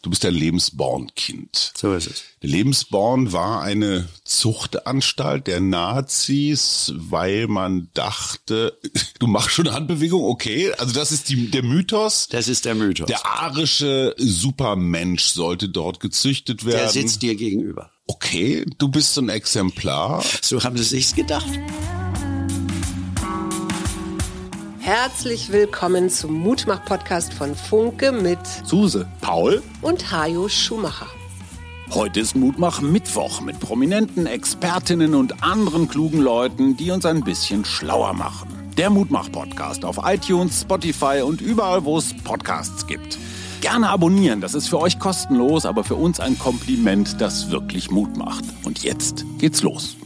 Du bist ein Lebensborn-Kind. So ist es. Der Lebensborn war eine Zuchtanstalt der Nazis, weil man dachte, du machst schon eine Handbewegung, okay. Also das ist die, der Mythos. Das ist der Mythos. Der arische Supermensch sollte dort gezüchtet werden. Der sitzt dir gegenüber. Okay, du bist so ein Exemplar. So haben sie sich's gedacht. Herzlich willkommen zum Mutmach-Podcast von Funke mit Suse, Paul und Hajo Schumacher. Heute ist Mutmach Mittwoch mit prominenten Expertinnen und anderen klugen Leuten, die uns ein bisschen schlauer machen. Der Mutmach-Podcast auf iTunes, Spotify und überall, wo es Podcasts gibt. Gerne abonnieren, das ist für euch kostenlos, aber für uns ein Kompliment, das wirklich Mut macht. Und jetzt geht's los.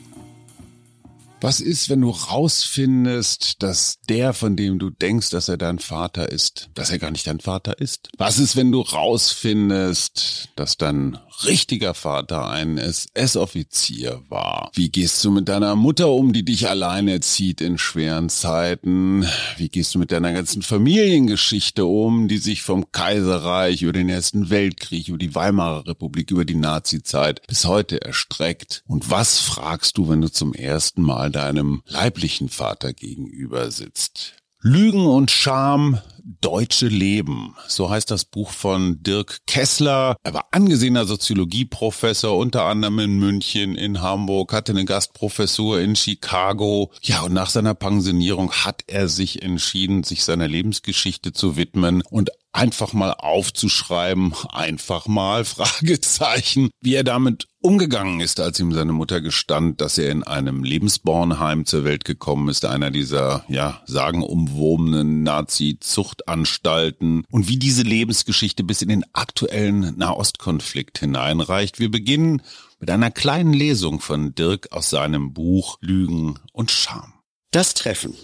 Was ist, wenn du rausfindest, dass der, von dem du denkst, dass er dein Vater ist, dass er gar nicht dein Vater ist? Was ist, wenn du rausfindest, dass dein richtiger Vater ein SS-Offizier war? Wie gehst du mit deiner Mutter um, die dich alleine zieht in schweren Zeiten? Wie gehst du mit deiner ganzen Familiengeschichte um, die sich vom Kaiserreich über den Ersten Weltkrieg, über die Weimarer Republik, über die Nazizeit bis heute erstreckt? Und was fragst du, wenn du zum ersten Mal deinem leiblichen Vater gegenüber sitzt. Lügen und Scham, deutsche Leben. So heißt das Buch von Dirk Kessler. Er war angesehener Soziologieprofessor, unter anderem in München, in Hamburg, hatte eine Gastprofessur in Chicago. Ja, und nach seiner Pensionierung hat er sich entschieden, sich seiner Lebensgeschichte zu widmen und einfach mal aufzuschreiben, einfach mal, Fragezeichen, wie er damit umgegangen ist, als ihm seine Mutter gestand, dass er in einem Lebensbornheim zur Welt gekommen ist, einer dieser, ja, sagenumwobenen Nazi-Zuchtanstalten und wie diese Lebensgeschichte bis in den aktuellen Nahostkonflikt hineinreicht. Wir beginnen mit einer kleinen Lesung von Dirk aus seinem Buch Lügen und Scham. Das Treffen.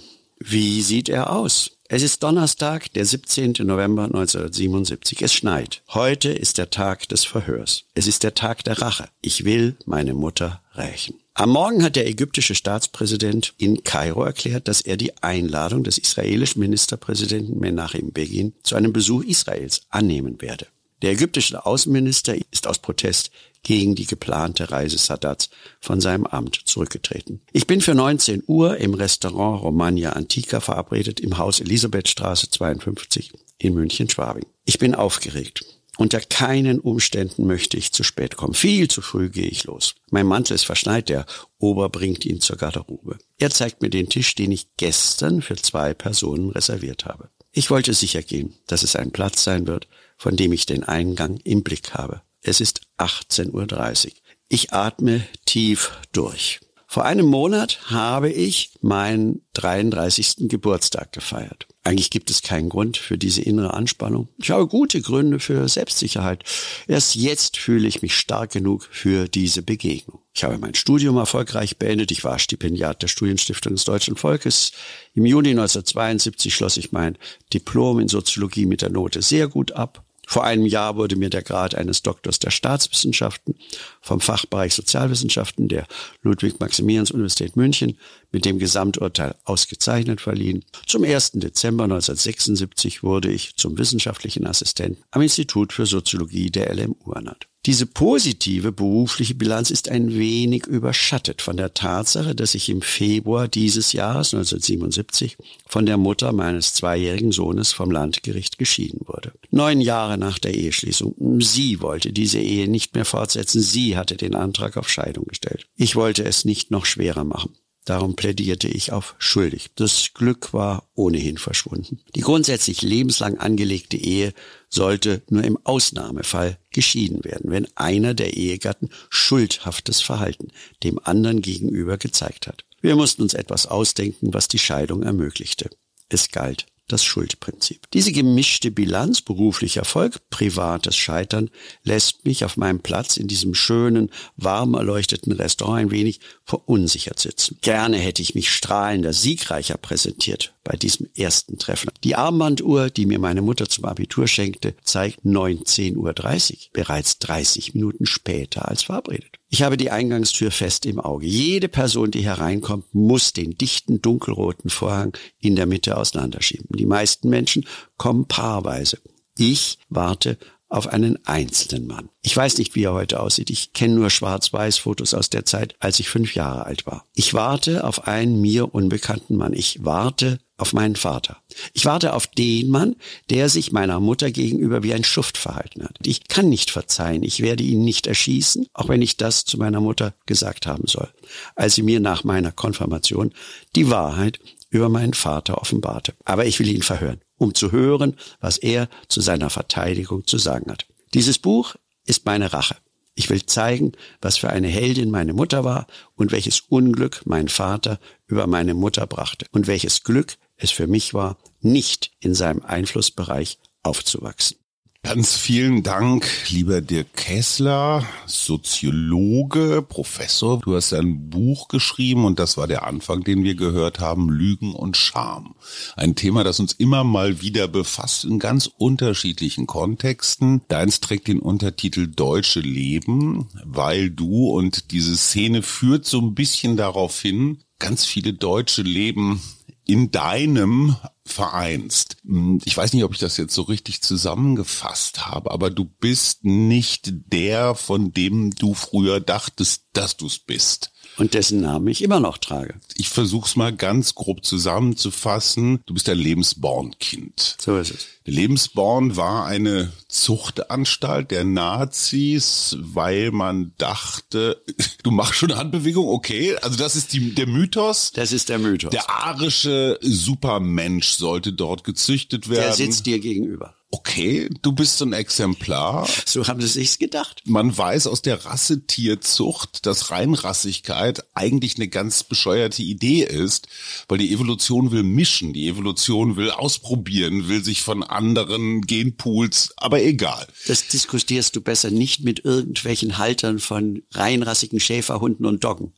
Wie sieht er aus? Es ist Donnerstag, der 17. November 1977. Es schneit. Heute ist der Tag des Verhörs. Es ist der Tag der Rache. Ich will meine Mutter rächen. Am Morgen hat der ägyptische Staatspräsident in Kairo erklärt, dass er die Einladung des israelischen Ministerpräsidenten Menachem Begin zu einem Besuch Israels annehmen werde. Der ägyptische Außenminister ist aus Protest gegen die geplante Reise Sadats von seinem Amt zurückgetreten. Ich bin für 19 Uhr im Restaurant Romagna Antica verabredet im Haus Elisabethstraße 52 in München-Schwabing. Ich bin aufgeregt. Unter keinen Umständen möchte ich zu spät kommen. Viel zu früh gehe ich los. Mein Mantel ist verschneit, der Ober bringt ihn zur Garderobe. Er zeigt mir den Tisch, den ich gestern für zwei Personen reserviert habe. Ich wollte sicher gehen, dass es ein Platz sein wird, von dem ich den Eingang im Blick habe. Es ist 18.30 Uhr. Ich atme tief durch. Vor einem Monat habe ich meinen 33. Geburtstag gefeiert. Eigentlich gibt es keinen Grund für diese innere Anspannung. Ich habe gute Gründe für Selbstsicherheit. Erst jetzt fühle ich mich stark genug für diese Begegnung. Ich habe mein Studium erfolgreich beendet. Ich war Stipendiat der Studienstiftung des Deutschen Volkes. Im Juni 1972 schloss ich mein Diplom in Soziologie mit der Note sehr gut ab. Vor einem Jahr wurde mir der Grad eines Doktors der Staatswissenschaften vom Fachbereich Sozialwissenschaften der Ludwig-Maximilians-Universität München mit dem Gesamturteil ausgezeichnet verliehen. Zum 1. Dezember 1976 wurde ich zum wissenschaftlichen Assistenten am Institut für Soziologie der LMU ernannt. Diese positive berufliche Bilanz ist ein wenig überschattet von der Tatsache, dass ich im Februar dieses Jahres 1977 von der Mutter meines zweijährigen Sohnes vom Landgericht geschieden wurde. Neun Jahre nach der Eheschließung. Sie wollte diese Ehe nicht mehr fortsetzen. Sie hatte den Antrag auf Scheidung gestellt. Ich wollte es nicht noch schwerer machen. Darum plädierte ich auf schuldig. Das Glück war ohnehin verschwunden. Die grundsätzlich lebenslang angelegte Ehe sollte nur im Ausnahmefall geschieden werden, wenn einer der Ehegatten schuldhaftes Verhalten dem anderen gegenüber gezeigt hat. Wir mussten uns etwas ausdenken, was die Scheidung ermöglichte. Es galt das Schuldprinzip. Diese gemischte Bilanz, beruflicher Erfolg, privates Scheitern, lässt mich auf meinem Platz in diesem schönen, warm erleuchteten Restaurant ein wenig verunsichert sitzen. Gerne hätte ich mich strahlender, siegreicher präsentiert bei diesem ersten Treffen. Die Armbanduhr, die mir meine Mutter zum Abitur schenkte, zeigt 19.30 Uhr, bereits 30 Minuten später als verabredet. Ich habe die Eingangstür fest im Auge. Jede Person, die hereinkommt, muss den dichten dunkelroten Vorhang in der Mitte auseinanderschieben. Die meisten Menschen kommen paarweise. Ich warte auf einen einzelnen Mann. Ich weiß nicht, wie er heute aussieht. Ich kenne nur Schwarz-Weiß-Fotos aus der Zeit, als ich fünf Jahre alt war. Ich warte auf einen mir unbekannten Mann. Ich warte auf meinen Vater. Ich warte auf den Mann, der sich meiner Mutter gegenüber wie ein Schuft verhalten hat. Ich kann nicht verzeihen. Ich werde ihn nicht erschießen, auch wenn ich das zu meiner Mutter gesagt haben soll, als sie mir nach meiner Konfirmation die Wahrheit über meinen Vater offenbarte. Aber ich will ihn verhören um zu hören, was er zu seiner Verteidigung zu sagen hat. Dieses Buch ist meine Rache. Ich will zeigen, was für eine Heldin meine Mutter war und welches Unglück mein Vater über meine Mutter brachte und welches Glück es für mich war, nicht in seinem Einflussbereich aufzuwachsen. Ganz vielen Dank, lieber Dirk Kessler, Soziologe, Professor. Du hast ein Buch geschrieben und das war der Anfang, den wir gehört haben, Lügen und Scham. Ein Thema, das uns immer mal wieder befasst in ganz unterschiedlichen Kontexten. Deins trägt den Untertitel Deutsche Leben, weil du und diese Szene führt so ein bisschen darauf hin, ganz viele Deutsche leben in deinem vereinst. Hm, ich weiß nicht, ob ich das jetzt so richtig zusammengefasst habe, aber du bist nicht der, von dem du früher dachtest, dass du es bist und dessen Namen ich immer noch trage. Ich versuche es mal ganz grob zusammenzufassen. Du bist ein Lebensborn-Kind. So ist es. Der Lebensborn war eine Zuchtanstalt der Nazis, weil man dachte, du machst schon eine Handbewegung, okay. Also das ist die, der Mythos. Das ist der Mythos. Der arische Supermensch sollte dort gezüchtet werden. Der sitzt dir gegenüber okay, du bist so ein Exemplar. So haben sie sich's gedacht. Man weiß aus der Rassetierzucht, dass Reinrassigkeit eigentlich eine ganz bescheuerte Idee ist, weil die Evolution will mischen, die Evolution will ausprobieren, will sich von anderen Genpools, aber egal. Das diskutierst du besser nicht mit irgendwelchen Haltern von reinrassigen Schäferhunden und Doggen.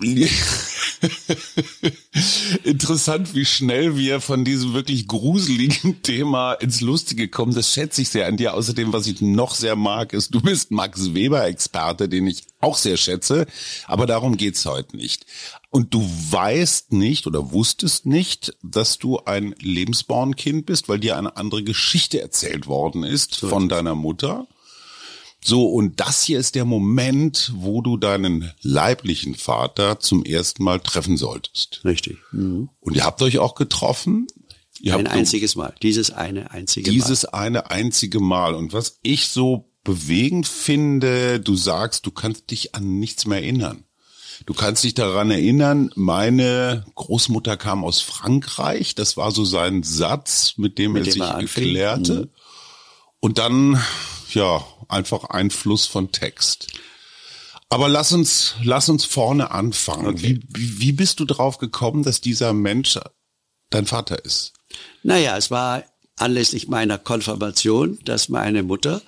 Interessant, wie schnell wir von diesem wirklich gruseligen Thema ins Lustige kommen. Das schätze ich sehr an dir. Außerdem, was ich noch sehr mag, ist, du bist Max Weber-Experte, den ich auch sehr schätze. Aber darum geht's heute nicht. Und du weißt nicht oder wusstest nicht, dass du ein Lebensbornkind bist, weil dir eine andere Geschichte erzählt worden ist von deiner Mutter. So, und das hier ist der Moment, wo du deinen leiblichen Vater zum ersten Mal treffen solltest. Richtig. Mhm. Und ihr habt euch auch getroffen. Ihr Ein einziges Mal. Dieses eine einzige Mal. Dieses eine einzige Mal. Und was ich so bewegend finde, du sagst, du kannst dich an nichts mehr erinnern. Du kannst dich daran erinnern, meine Großmutter kam aus Frankreich. Das war so sein Satz, mit dem mit er dem sich er erklärte. Mhm. Und dann, ja, einfach ein Fluss von Text. Aber lass uns, lass uns vorne anfangen. Okay. Wie, wie bist du drauf gekommen, dass dieser Mensch dein Vater ist? Naja, es war anlässlich meiner Konfirmation, dass meine Mutter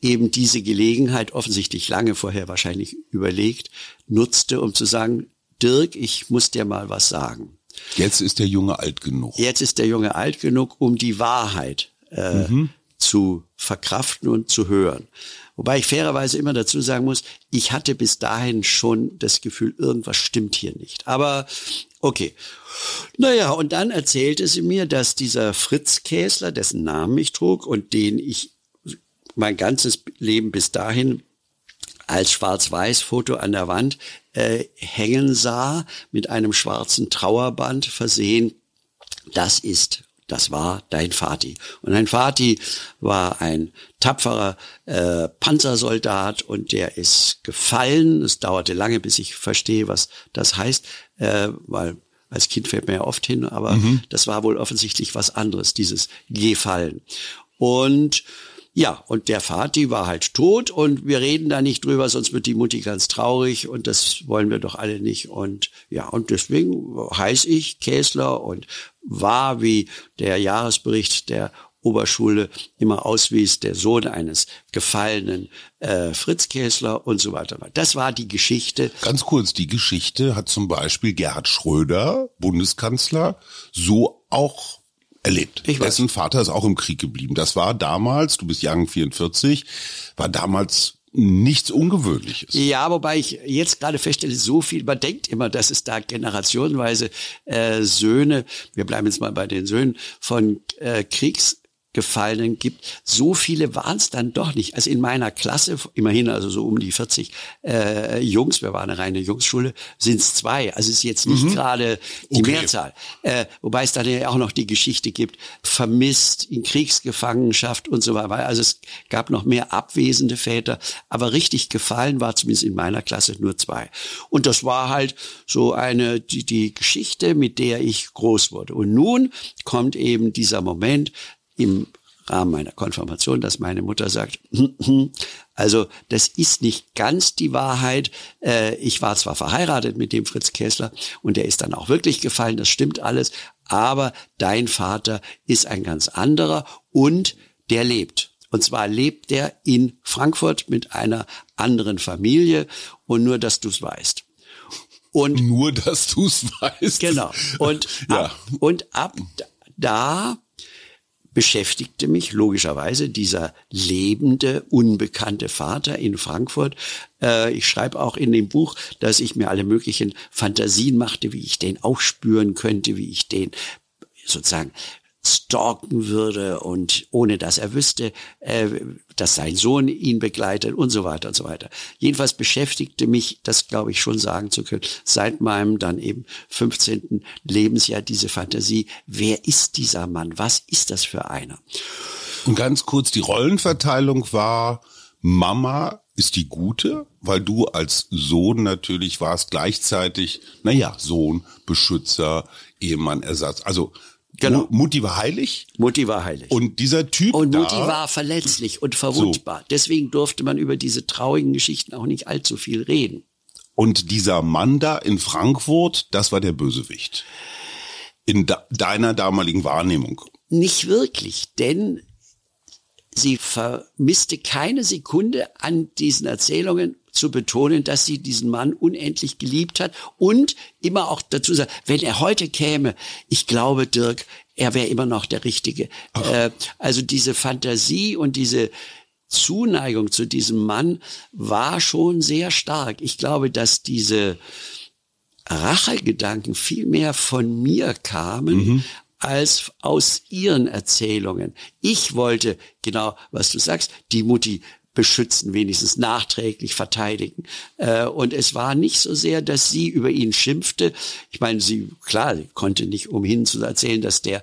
eben diese Gelegenheit offensichtlich lange vorher wahrscheinlich überlegt, nutzte, um zu sagen, Dirk, ich muss dir mal was sagen. Jetzt ist der Junge alt genug. Jetzt ist der Junge alt genug, um die Wahrheit äh, mhm zu verkraften und zu hören. Wobei ich fairerweise immer dazu sagen muss, ich hatte bis dahin schon das Gefühl, irgendwas stimmt hier nicht. Aber okay. Naja, und dann erzählte sie mir, dass dieser Fritz Käsler, dessen Namen ich trug und den ich mein ganzes Leben bis dahin als Schwarz-Weiß-Foto an der Wand äh, hängen sah, mit einem schwarzen Trauerband versehen, das ist das war dein Vati. Und dein Vati war ein tapferer äh, Panzersoldat und der ist gefallen. Es dauerte lange, bis ich verstehe, was das heißt, äh, weil als Kind fällt mir ja oft hin, aber mhm. das war wohl offensichtlich was anderes, dieses Gefallen. Und ja, und der Vati war halt tot und wir reden da nicht drüber, sonst wird die Mutti ganz traurig und das wollen wir doch alle nicht. Und ja, und deswegen heiße ich Käsler und war, wie der Jahresbericht der Oberschule immer auswies, der Sohn eines gefallenen äh, Fritz Käsler und so weiter. Das war die Geschichte. Ganz kurz, die Geschichte hat zum Beispiel Gerhard Schröder, Bundeskanzler, so auch erlebt. Ich weiß. Dessen Vater ist auch im Krieg geblieben. Das war damals, du bist Jahren 44, war damals nichts Ungewöhnliches. Ja, wobei ich jetzt gerade feststelle, so viel, man denkt immer, dass es da generationenweise äh, Söhne, wir bleiben jetzt mal bei den Söhnen, von äh, Kriegs Gefallenen gibt. So viele waren es dann doch nicht. Also in meiner Klasse, immerhin also so um die 40 äh, Jungs, wir waren eine reine Jungsschule, sind es zwei. Also es ist jetzt nicht mhm. gerade die okay. Mehrzahl. Äh, wobei es dann ja auch noch die Geschichte gibt, vermisst, in Kriegsgefangenschaft und so weiter. Also es gab noch mehr abwesende Väter, aber richtig gefallen war zumindest in meiner Klasse nur zwei. Und das war halt so eine, die, die Geschichte, mit der ich groß wurde. Und nun kommt eben dieser Moment, im Rahmen meiner Konfirmation, dass meine Mutter sagt, also das ist nicht ganz die Wahrheit. Äh, ich war zwar verheiratet mit dem Fritz Kessler und der ist dann auch wirklich gefallen, das stimmt alles, aber dein Vater ist ein ganz anderer und der lebt. Und zwar lebt der in Frankfurt mit einer anderen Familie und nur, dass du es weißt. Und nur, dass du es weißt. Genau. Und ja. ab, und ab da beschäftigte mich logischerweise dieser lebende, unbekannte Vater in Frankfurt. Äh, ich schreibe auch in dem Buch, dass ich mir alle möglichen Fantasien machte, wie ich den aufspüren könnte, wie ich den sozusagen stalken würde und ohne dass er wüsste, äh, dass sein Sohn ihn begleitet und so weiter und so weiter. Jedenfalls beschäftigte mich, das glaube ich schon sagen zu können, seit meinem dann eben 15. Lebensjahr diese Fantasie, wer ist dieser Mann? Was ist das für einer? Und ganz kurz, die Rollenverteilung war, Mama ist die gute, weil du als Sohn natürlich warst gleichzeitig, naja, Sohn, Beschützer, Ehemann, Ersatz. Also Genau. Mutti war heilig. Mutti war heilig. Und dieser Typ Und Mutti da, war verletzlich und verwundbar. So. Deswegen durfte man über diese traurigen Geschichten auch nicht allzu viel reden. Und dieser Mann da in Frankfurt, das war der Bösewicht. In da, deiner damaligen Wahrnehmung. Nicht wirklich, denn sie vermisste keine Sekunde an diesen Erzählungen zu betonen, dass sie diesen Mann unendlich geliebt hat und immer auch dazu sagt, wenn er heute käme, ich glaube, Dirk, er wäre immer noch der Richtige. Äh, also diese Fantasie und diese Zuneigung zu diesem Mann war schon sehr stark. Ich glaube, dass diese Rachegedanken viel mehr von mir kamen, mhm als aus ihren Erzählungen. Ich wollte, genau was du sagst, die Mutti beschützen, wenigstens nachträglich verteidigen. Äh, und es war nicht so sehr, dass sie über ihn schimpfte. Ich meine, sie, klar, sie konnte nicht umhin zu erzählen, dass der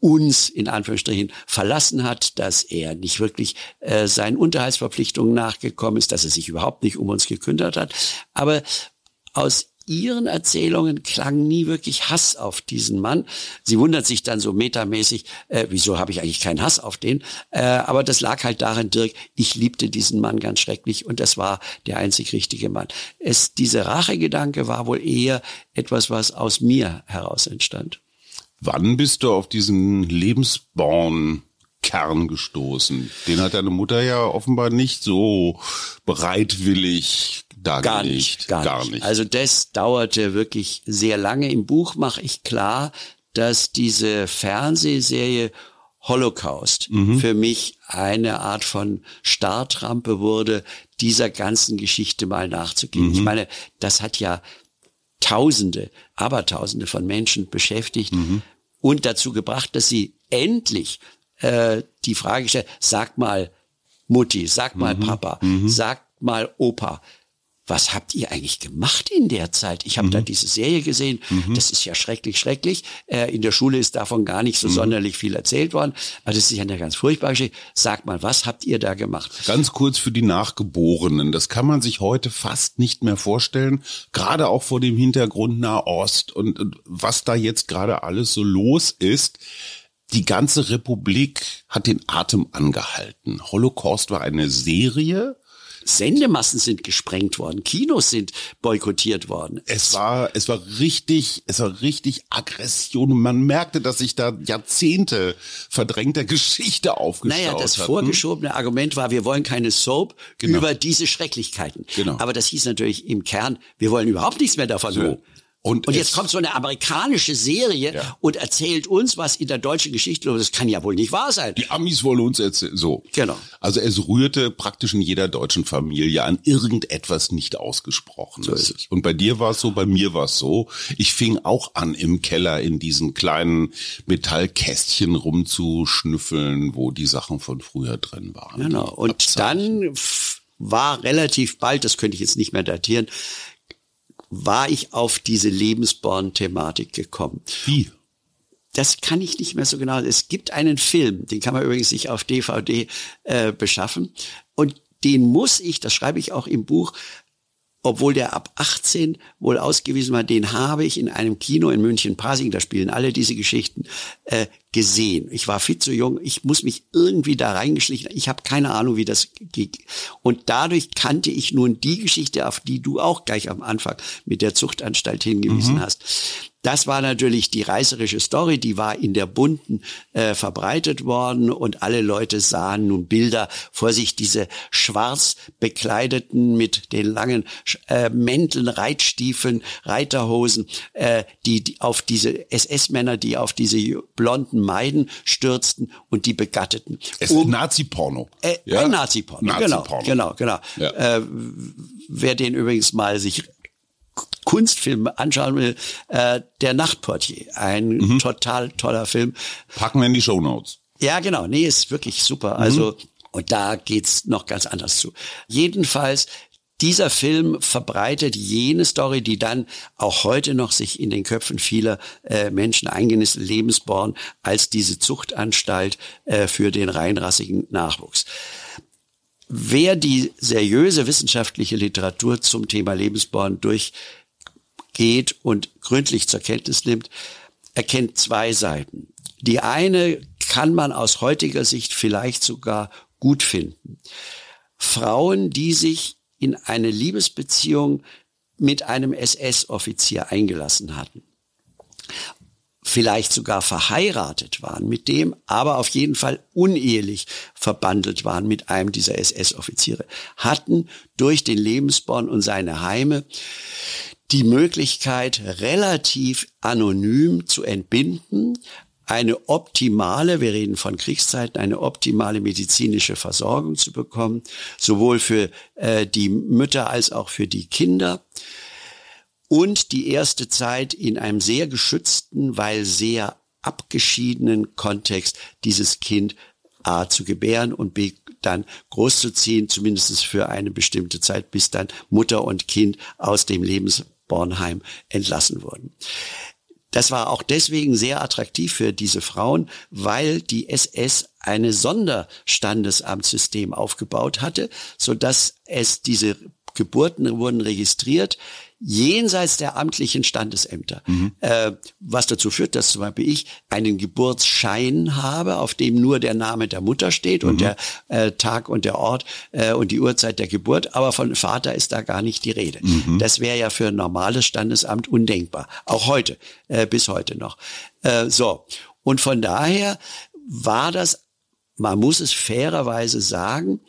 uns in Anführungsstrichen verlassen hat, dass er nicht wirklich äh, seinen Unterhaltsverpflichtungen nachgekommen ist, dass er sich überhaupt nicht um uns gekümmert hat. Aber aus ihren Erzählungen klang nie wirklich Hass auf diesen Mann. Sie wundert sich dann so metamäßig, äh, wieso habe ich eigentlich keinen Hass auf den? Äh, aber das lag halt darin, Dirk, ich liebte diesen Mann ganz schrecklich und das war der einzig richtige Mann. Es, diese Rachegedanke war wohl eher etwas, was aus mir heraus entstand. Wann bist du auf diesen Lebensborn Kern gestoßen. Den hat deine Mutter ja offenbar nicht so bereitwillig dargelegt. Gar nicht, gar, gar nicht. nicht. Also das dauerte wirklich sehr lange. Im Buch mache ich klar, dass diese Fernsehserie Holocaust mhm. für mich eine Art von Startrampe wurde, dieser ganzen Geschichte mal nachzugehen. Mhm. Ich meine, das hat ja Tausende, Abertausende von Menschen beschäftigt mhm. und dazu gebracht, dass sie endlich äh, die Frage gestellt, sag mal Mutti, sag mal mhm. Papa, mhm. sag mal Opa, was habt ihr eigentlich gemacht in der Zeit? Ich habe mhm. da diese Serie gesehen, mhm. das ist ja schrecklich, schrecklich. Äh, in der Schule ist davon gar nicht so mhm. sonderlich viel erzählt worden, aber das ist ja eine ganz furchtbare Geschichte. Sag mal, was habt ihr da gemacht? Ganz kurz für die Nachgeborenen, das kann man sich heute fast nicht mehr vorstellen, gerade auch vor dem Hintergrund Nahost und, und was da jetzt gerade alles so los ist. Die ganze Republik hat den Atem angehalten. Holocaust war eine Serie. Sendemassen sind gesprengt worden, Kinos sind boykottiert worden. Es war, es war richtig, es war richtig Aggression. Man merkte, dass sich da Jahrzehnte verdrängter Geschichte aufgestaut Naja, das hatten. vorgeschobene Argument war, wir wollen keine Soap genau. über diese Schrecklichkeiten. Genau. Aber das hieß natürlich im Kern, wir wollen überhaupt nichts mehr davon so. Und, und jetzt kommt so eine amerikanische Serie ja. und erzählt uns, was in der deutschen Geschichte los ist. Das kann ja wohl nicht wahr sein. Die Amis wollen uns erzählen. So. Genau. Also es rührte praktisch in jeder deutschen Familie an irgendetwas nicht ausgesprochenes. So. Und bei dir war es so, bei mir war es so. Ich fing auch an, im Keller in diesen kleinen Metallkästchen rumzuschnüffeln, wo die Sachen von früher drin waren. Genau. Und Abzeichen. dann war relativ bald, das könnte ich jetzt nicht mehr datieren, war ich auf diese Lebensborn-Thematik gekommen. Wie? Das kann ich nicht mehr so genau. Es gibt einen Film, den kann man übrigens sich auf DVD äh, beschaffen. Und den muss ich, das schreibe ich auch im Buch, obwohl der ab 18 wohl ausgewiesen war, den habe ich in einem Kino in München-Pasing, da spielen alle diese Geschichten, äh, gesehen. Ich war viel zu jung, ich muss mich irgendwie da reingeschlichen, ich habe keine Ahnung, wie das ging. Und dadurch kannte ich nun die Geschichte, auf die du auch gleich am Anfang mit der Zuchtanstalt hingewiesen mhm. hast. Das war natürlich die reißerische Story, die war in der bunten äh, verbreitet worden und alle Leute sahen nun Bilder vor sich, diese schwarz bekleideten mit den langen äh, Mänteln, Reitstiefeln, Reiterhosen, äh, die, die auf diese SS-Männer, die auf diese blonden Maiden stürzten und die begatteten. Es um, ist Nazi-Porno. Äh, ja? Nazi-Porno, Nazi genau, genau, genau. Ja. Äh, wer den übrigens mal sich Kunstfilm anschauen will, äh, Der Nachtportier. Ein mhm. total toller Film. Packen wir in die Show Notes. Ja, genau. Nee, ist wirklich super. Also, mhm. und da geht's noch ganz anders zu. Jedenfalls, dieser Film verbreitet jene Story, die dann auch heute noch sich in den Köpfen vieler äh, Menschen eingenistet, Lebensborn, als diese Zuchtanstalt äh, für den reinrassigen Nachwuchs. Wer die seriöse wissenschaftliche Literatur zum Thema Lebensborn durchgeht und gründlich zur Kenntnis nimmt, erkennt zwei Seiten. Die eine kann man aus heutiger Sicht vielleicht sogar gut finden. Frauen, die sich in eine Liebesbeziehung mit einem SS-Offizier eingelassen hatten vielleicht sogar verheiratet waren mit dem, aber auf jeden Fall unehelich verbandelt waren mit einem dieser SS-Offiziere, hatten durch den Lebensborn und seine Heime die Möglichkeit, relativ anonym zu entbinden, eine optimale, wir reden von Kriegszeiten, eine optimale medizinische Versorgung zu bekommen, sowohl für äh, die Mütter als auch für die Kinder und die erste Zeit in einem sehr geschützten, weil sehr abgeschiedenen Kontext dieses Kind A zu gebären und B dann großzuziehen, zumindest für eine bestimmte Zeit, bis dann Mutter und Kind aus dem Lebensbornheim entlassen wurden. Das war auch deswegen sehr attraktiv für diese Frauen, weil die SS eine Sonderstandesamtssystem aufgebaut hatte, so dass es diese Geburten wurden registriert jenseits der amtlichen Standesämter. Mhm. Äh, was dazu führt, dass zum Beispiel ich einen Geburtsschein habe, auf dem nur der Name der Mutter steht mhm. und der äh, Tag und der Ort äh, und die Uhrzeit der Geburt, aber von Vater ist da gar nicht die Rede. Mhm. Das wäre ja für ein normales Standesamt undenkbar. Auch heute, äh, bis heute noch. Äh, so. Und von daher war das, man muss es fairerweise sagen,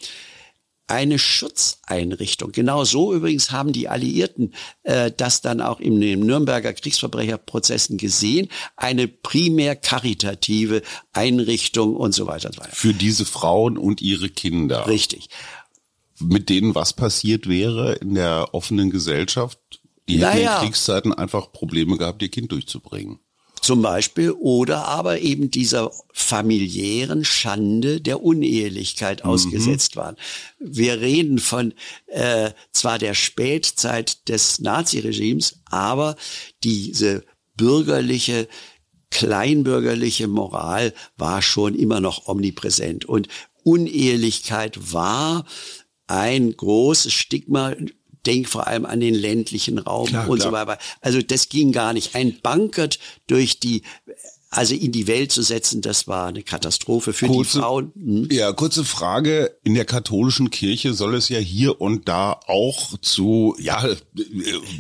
eine Schutzeinrichtung. Genau so übrigens haben die Alliierten äh, das dann auch in den Nürnberger Kriegsverbrecherprozessen gesehen. Eine primär karitative Einrichtung und so weiter und so weiter. Für diese Frauen und ihre Kinder. Richtig. Mit denen was passiert wäre in der offenen Gesellschaft? Die hätten naja. in Kriegszeiten einfach Probleme gehabt, ihr Kind durchzubringen zum Beispiel, oder aber eben dieser familiären Schande der Unehelichkeit mhm. ausgesetzt waren. Wir reden von äh, zwar der Spätzeit des Naziregimes, aber diese bürgerliche kleinbürgerliche Moral war schon immer noch omnipräsent und Unehelichkeit war ein großes Stigma, denk vor allem an den ländlichen Raum klar, und klar. so weiter. Also das ging gar nicht. Ein Bankert durch die also in die Welt zu setzen, das war eine Katastrophe für Kurze- die Frauen. Hm. Ja, kurze Frage. In der katholischen Kirche soll es ja hier und da auch zu, ja, äh,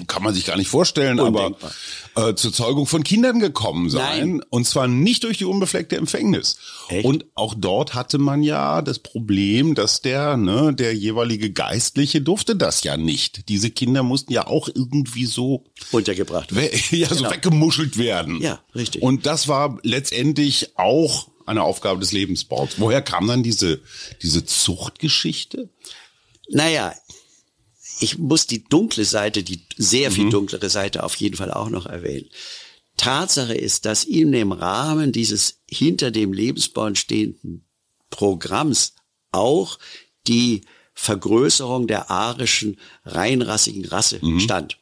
kann man sich gar nicht vorstellen, Undenkbar. aber äh, zur Zeugung von Kindern gekommen sein. Nein. Und zwar nicht durch die unbefleckte Empfängnis. Echt? Und auch dort hatte man ja das Problem, dass der, ne, der jeweilige Geistliche durfte das ja nicht. Diese Kinder mussten ja auch irgendwie so Untergebracht. we ja, so Genau. weggemuschelt werden. Ja, richtig. Und das war letztendlich auch eine Aufgabe des Lebensbaus. Woher kam dann diese, diese Zuchtgeschichte? Naja, ich muss die dunkle Seite, die sehr Mhm. viel dunklere Seite auf jeden Fall auch noch erwähnen. Tatsache ist, dass in dem Rahmen dieses hinter dem Lebensbaum stehenden Programms auch die Vergrößerung der arischen reinrassigen Rasse Mhm. stand.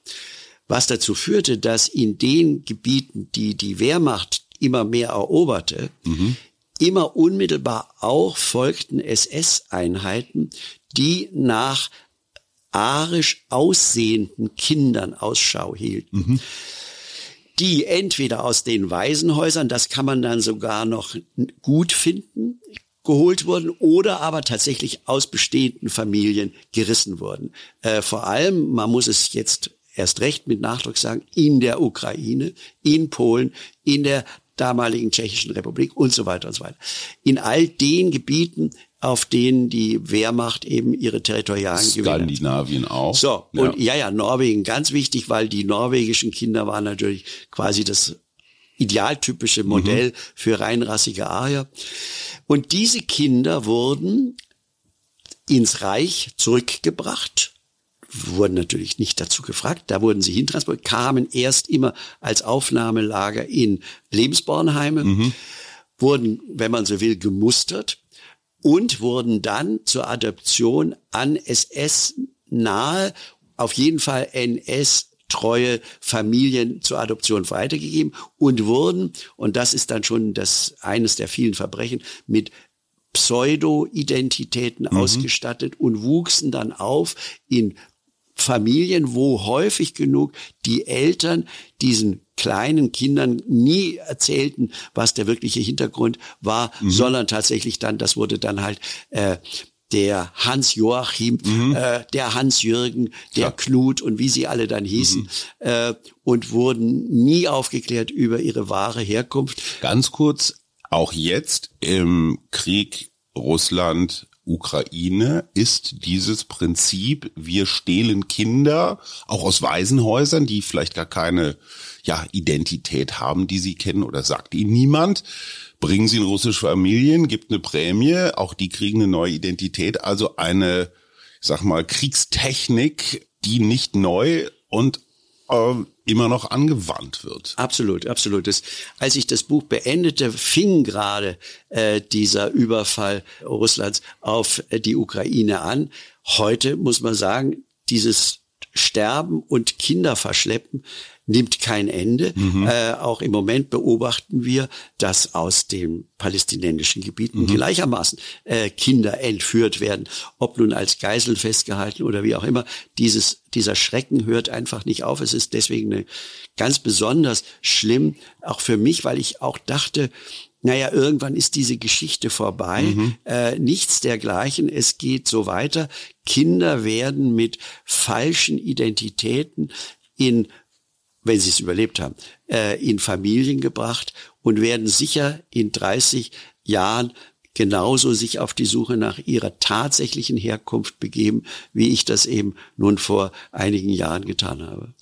Was dazu führte, dass in den Gebieten, die die Wehrmacht immer mehr eroberte, immer unmittelbar auch folgten SS-Einheiten, die nach arisch aussehenden Kindern Ausschau hielten. Die entweder aus den Waisenhäusern, das kann man dann sogar noch gut finden, geholt wurden oder aber tatsächlich aus bestehenden Familien gerissen wurden. Äh, vor allem, man muss es jetzt erst recht mit Nachdruck sagen, in der Ukraine, in Polen, in der damaligen Tschechischen Republik und so weiter und so weiter. In all den Gebieten, auf denen die Wehrmacht eben ihre territorialen Skandinavien auch. so, und ja, ja, Norwegen ganz wichtig, weil die norwegischen Kinder waren natürlich quasi das idealtypische Modell für reinrassige Arier. Und diese Kinder wurden ins Reich zurückgebracht, wurden natürlich nicht dazu gefragt, da wurden sie hintransportiert, kamen erst immer als Aufnahmelager in Lebensbornheime, wurden, wenn man so will, gemustert und wurden dann zur Adoption an SS nahe, auf jeden Fall NS treue Familien zur Adoption weitergegeben und wurden, und das ist dann schon das eines der vielen Verbrechen, mit Pseudo-Identitäten ausgestattet und wuchsen dann auf in Familien, wo häufig genug die Eltern diesen kleinen Kindern nie erzählten, was der wirkliche Hintergrund war, sondern tatsächlich dann, das wurde dann halt äh, der Hans Joachim, äh, der Hans Jürgen, der Ja. Knut und wie sie alle dann hießen äh, und wurden nie aufgeklärt über ihre wahre Herkunft. Ganz kurz, auch jetzt im Krieg Russland, Ukraine ist dieses Prinzip, wir stehlen Kinder, auch aus Waisenhäusern, die vielleicht gar keine ja, Identität haben, die sie kennen oder sagt ihnen niemand, bringen sie in russische Familien, gibt eine Prämie, auch die kriegen eine neue Identität, also eine, ich sag mal, Kriegstechnik, die nicht neu und immer noch angewandt wird. Absolut, absolut. Das, als ich das Buch beendete, fing gerade äh, dieser Überfall Russlands auf äh, die Ukraine an. Heute muss man sagen, dieses Sterben und Kinderverschleppen nimmt kein Ende. Äh, auch im Moment beobachten wir, dass aus den palästinensischen Gebieten gleichermaßen äh, Kinder entführt werden, ob nun als Geisel festgehalten oder wie auch immer. Dieses, dieser Schrecken hört einfach nicht auf. Es ist deswegen eine, ganz besonders schlimm, auch für mich, weil ich auch dachte, naja, irgendwann ist diese Geschichte vorbei. Äh, nichts dergleichen. Es geht so weiter. Kinder werden mit falschen Identitäten in wenn sie es überlebt haben, äh, in Familien gebracht und werden sicher in 30 Jahren genauso sich auf die Suche nach ihrer tatsächlichen Herkunft begeben, wie ich das eben nun vor einigen Jahren getan habe.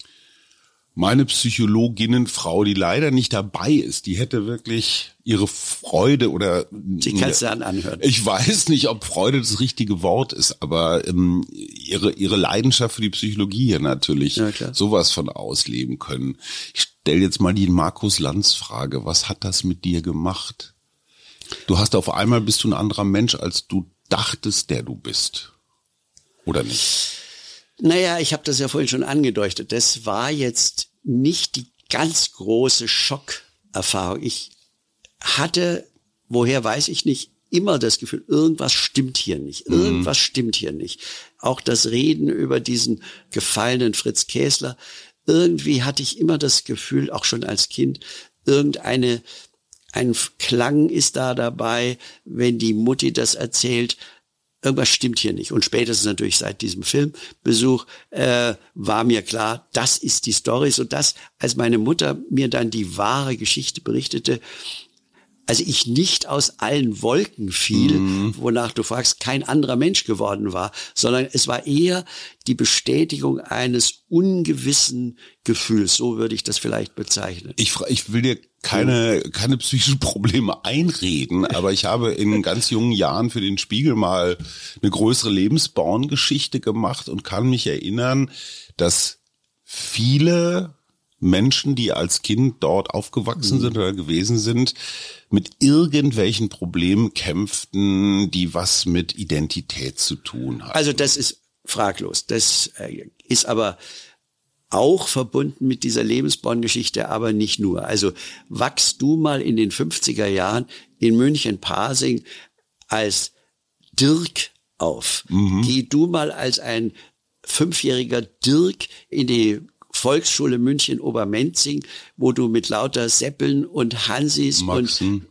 Meine Psychologinnenfrau, die leider nicht dabei ist, die hätte wirklich ihre Freude oder Sie kann es dann anhören. ich weiß nicht, ob Freude das richtige Wort ist, aber ähm, ihre ihre Leidenschaft für die Psychologie hier natürlich Ja, sowas von ausleben können. Ich stelle jetzt mal die Markus Lanz Frage: Was hat das mit dir gemacht? Du hast auf einmal bist du ein anderer Mensch, als du dachtest, der du bist, oder nicht? Naja, ich habe das ja vorhin schon angedeutet. Das war jetzt nicht die ganz große Schockerfahrung. Ich hatte, woher weiß ich nicht, immer das Gefühl, irgendwas stimmt hier nicht. Irgendwas stimmt hier nicht. Auch das Reden über diesen gefallenen Fritz Käsler. Irgendwie hatte ich immer das Gefühl, auch schon als Kind, irgendeine ein Klang ist da dabei, wenn die Mutti das erzählt. Irgendwas stimmt hier nicht. Und spätestens natürlich seit diesem Filmbesuch äh, war mir klar, das ist die Story. So dass, als meine Mutter mir dann die wahre Geschichte berichtete, also ich nicht aus allen Wolken fiel, mhm. wonach du fragst, kein anderer Mensch geworden war, sondern es war eher die Bestätigung eines ungewissen Gefühls. So würde ich das vielleicht bezeichnen. Ich, ich will dir keine, keine psychischen Probleme einreden, aber ich habe in ganz jungen Jahren für den Spiegel mal eine größere Lebensborngeschichte gemacht und kann mich erinnern, dass viele Menschen, die als Kind dort aufgewachsen mhm. sind oder gewesen sind, mit irgendwelchen Problemen kämpften, die was mit Identität zu tun haben. Also das ist fraglos. Das äh, ist aber auch verbunden mit dieser Lebensborn-Geschichte, aber nicht nur. Also wachst du mal in den 50er Jahren in München-Pasing als Dirk auf. Mhm. Geh du mal als ein fünfjähriger Dirk in die Volksschule München Obermenzing, wo du mit lauter Seppeln und Hansis Maxen. und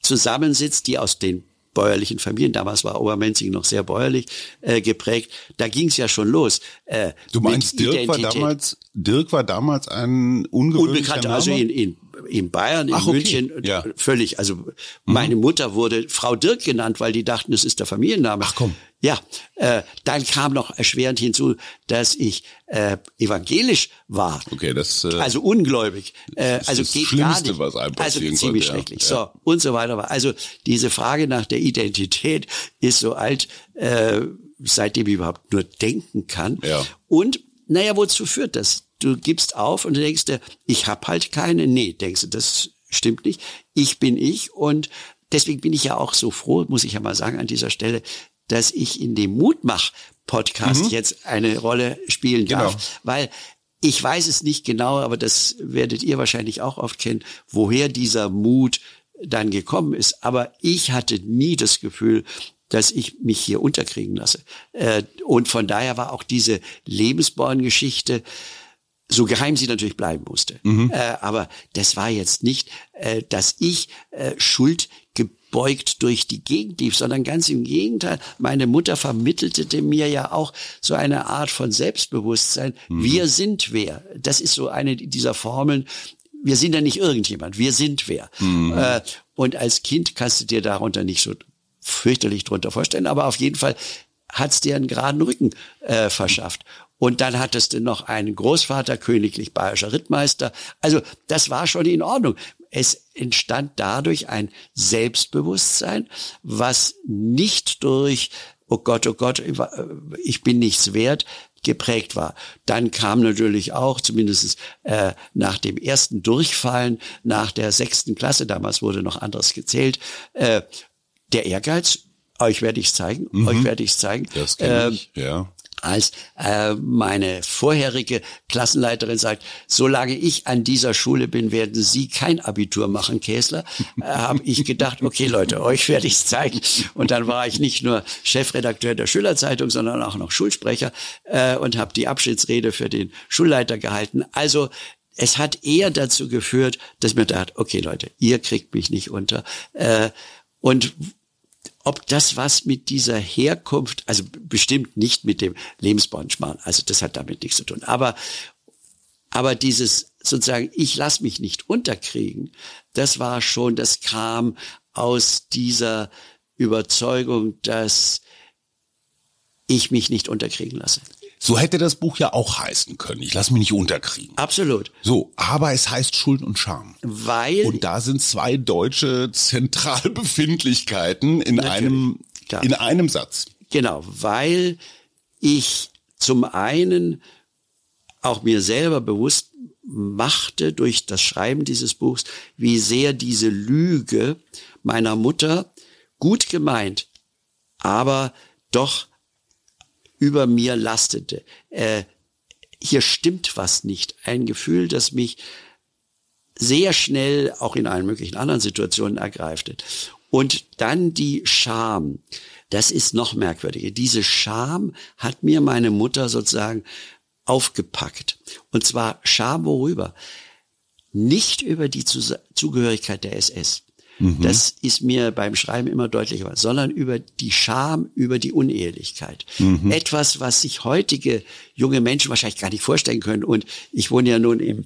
zusammensitzt, die aus den bäuerlichen Familien, damals war Obermenzing noch sehr bäuerlich äh, geprägt, da ging es ja schon los. Äh, du meinst, Dirk war damals, Dirk war damals ein ungewöhnlicher Unbekannter, also in, in, in Bayern, in Ach, okay. München, ja. völlig. Also mhm. meine Mutter wurde Frau Dirk genannt, weil die dachten, es ist der Familienname. Ach komm. Ja, äh, dann kam noch erschwerend hinzu, dass ich äh, evangelisch war. Okay, das äh, also ungläubig. Äh, also das geht Schlimmste, gar nicht. was einem also ziemlich konnte, schrecklich. Ja. So und so weiter. Also diese Frage nach der Identität ist so alt, äh, seitdem ich überhaupt nur denken kann. Ja. Und naja, wozu führt das? Du gibst auf und du denkst dir, ich habe halt keine. Nee, denkst du, das stimmt nicht. Ich bin ich und deswegen bin ich ja auch so froh, muss ich ja mal sagen an dieser Stelle, dass ich in dem Mutmach-Podcast mhm. jetzt eine Rolle spielen darf, genau. weil ich weiß es nicht genau, aber das werdet ihr wahrscheinlich auch oft kennen, woher dieser Mut dann gekommen ist. Aber ich hatte nie das Gefühl, dass ich mich hier unterkriegen lasse. Äh, und von daher war auch diese Lebensborn-Geschichte, so geheim sie natürlich bleiben musste. Mhm. Äh, aber das war jetzt nicht, äh, dass ich Schuld gebeugt durch die Gegend lief, sondern ganz im Gegenteil. Meine Mutter vermittelte mir ja auch so eine Art von Selbstbewusstsein. Mhm. Wir sind wer. Das ist so eine dieser Formeln. Wir sind ja nicht irgendjemand. Wir sind wer. Mhm. Äh, und als Kind kannst du dir darunter nicht so fürchterlich drunter vorstellen, aber auf jeden Fall hat's dir einen geraden Rücken äh, verschafft. Und dann hattest du noch einen Großvater, königlich bayerischer Rittmeister. Also das war schon in Ordnung. Es entstand dadurch ein Selbstbewusstsein, was nicht durch, oh Gott, oh Gott, ich bin nichts wert, geprägt war. Dann kam natürlich auch, zumindest äh, nach dem ersten Durchfallen, nach der sechsten Klasse, damals wurde noch anderes gezählt, äh, der Ehrgeiz, euch werde ich zeigen, mhm. euch werde ich zeigen. Das äh, ich, ja als äh, meine vorherige Klassenleiterin sagt, solange ich an dieser Schule bin, werden Sie kein Abitur machen, Käsler, äh, habe ich gedacht, okay Leute, euch werde ich es zeigen. Und dann war ich nicht nur Chefredakteur der Schülerzeitung, sondern auch noch Schulsprecher äh, und habe die Abschiedsrede für den Schulleiter gehalten. Also es hat eher dazu geführt, dass mir dachte, okay Leute, ihr kriegt mich nicht unter. Äh, und ob das was mit dieser Herkunft, also bestimmt nicht mit dem Lebensbornschmarrn, also das hat damit nichts zu tun, aber, aber dieses sozusagen, ich lass mich nicht unterkriegen, das war schon, das kam aus dieser Überzeugung, dass ich mich nicht unterkriegen lasse. So hätte das Buch ja auch heißen können. Ich lasse mich nicht unterkriegen. Absolut. So, aber es heißt Schuld und Scham. Weil. Und da sind zwei deutsche Zentralbefindlichkeiten in einem, klar. in einem Satz. Genau, weil ich zum einen auch mir selber bewusst machte durch das Schreiben dieses Buchs, wie sehr diese Lüge meiner Mutter gut gemeint, aber doch über mir lastete. Äh, hier stimmt was nicht. Ein Gefühl, das mich sehr schnell auch in allen möglichen anderen Situationen ergreifte. Und dann die Scham. Das ist noch merkwürdiger. Diese Scham hat mir meine Mutter sozusagen aufgepackt. Und zwar Scham worüber? Nicht über die Zugehörigkeit der SS. Mhm. Das ist mir beim Schreiben immer deutlicher, sondern über die Scham, über die Unehelichkeit. Mhm. Etwas, was sich heutige junge Menschen wahrscheinlich gar nicht vorstellen können. Und ich wohne ja nun im,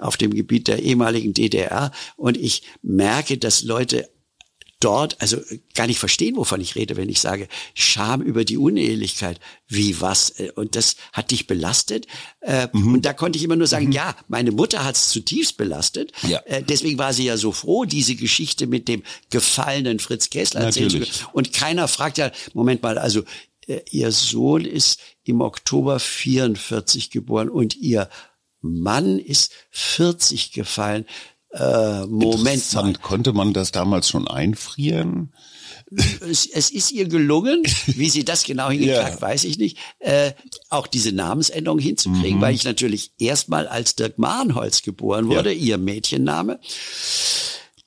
auf dem Gebiet der ehemaligen DDR und ich merke, dass Leute dort also gar nicht verstehen, wovon ich rede, wenn ich sage Scham über die Unehelichkeit. Wie was? Äh, und das hat dich belastet? Äh, mhm. Und da konnte ich immer nur sagen, mhm. ja, meine Mutter hat es zutiefst belastet. Ja. Äh, deswegen war sie ja so froh, diese Geschichte mit dem gefallenen Fritz Kessler erzählen zu können. Und keiner fragt ja, Moment mal, also ihr Sohn ist im Oktober 44 geboren und ihr Mann ist 40 gefallen äh, Moment mal. Konnte man das damals schon einfrieren? Es, es, ist ihr gelungen, wie sie das genau hingekriegt ja. weiß ich nicht, äh, auch diese Namensänderung hinzukriegen, mhm. weil ich natürlich erstmal als Dirk Mahnholz geboren wurde, ja. ihr Mädchenname.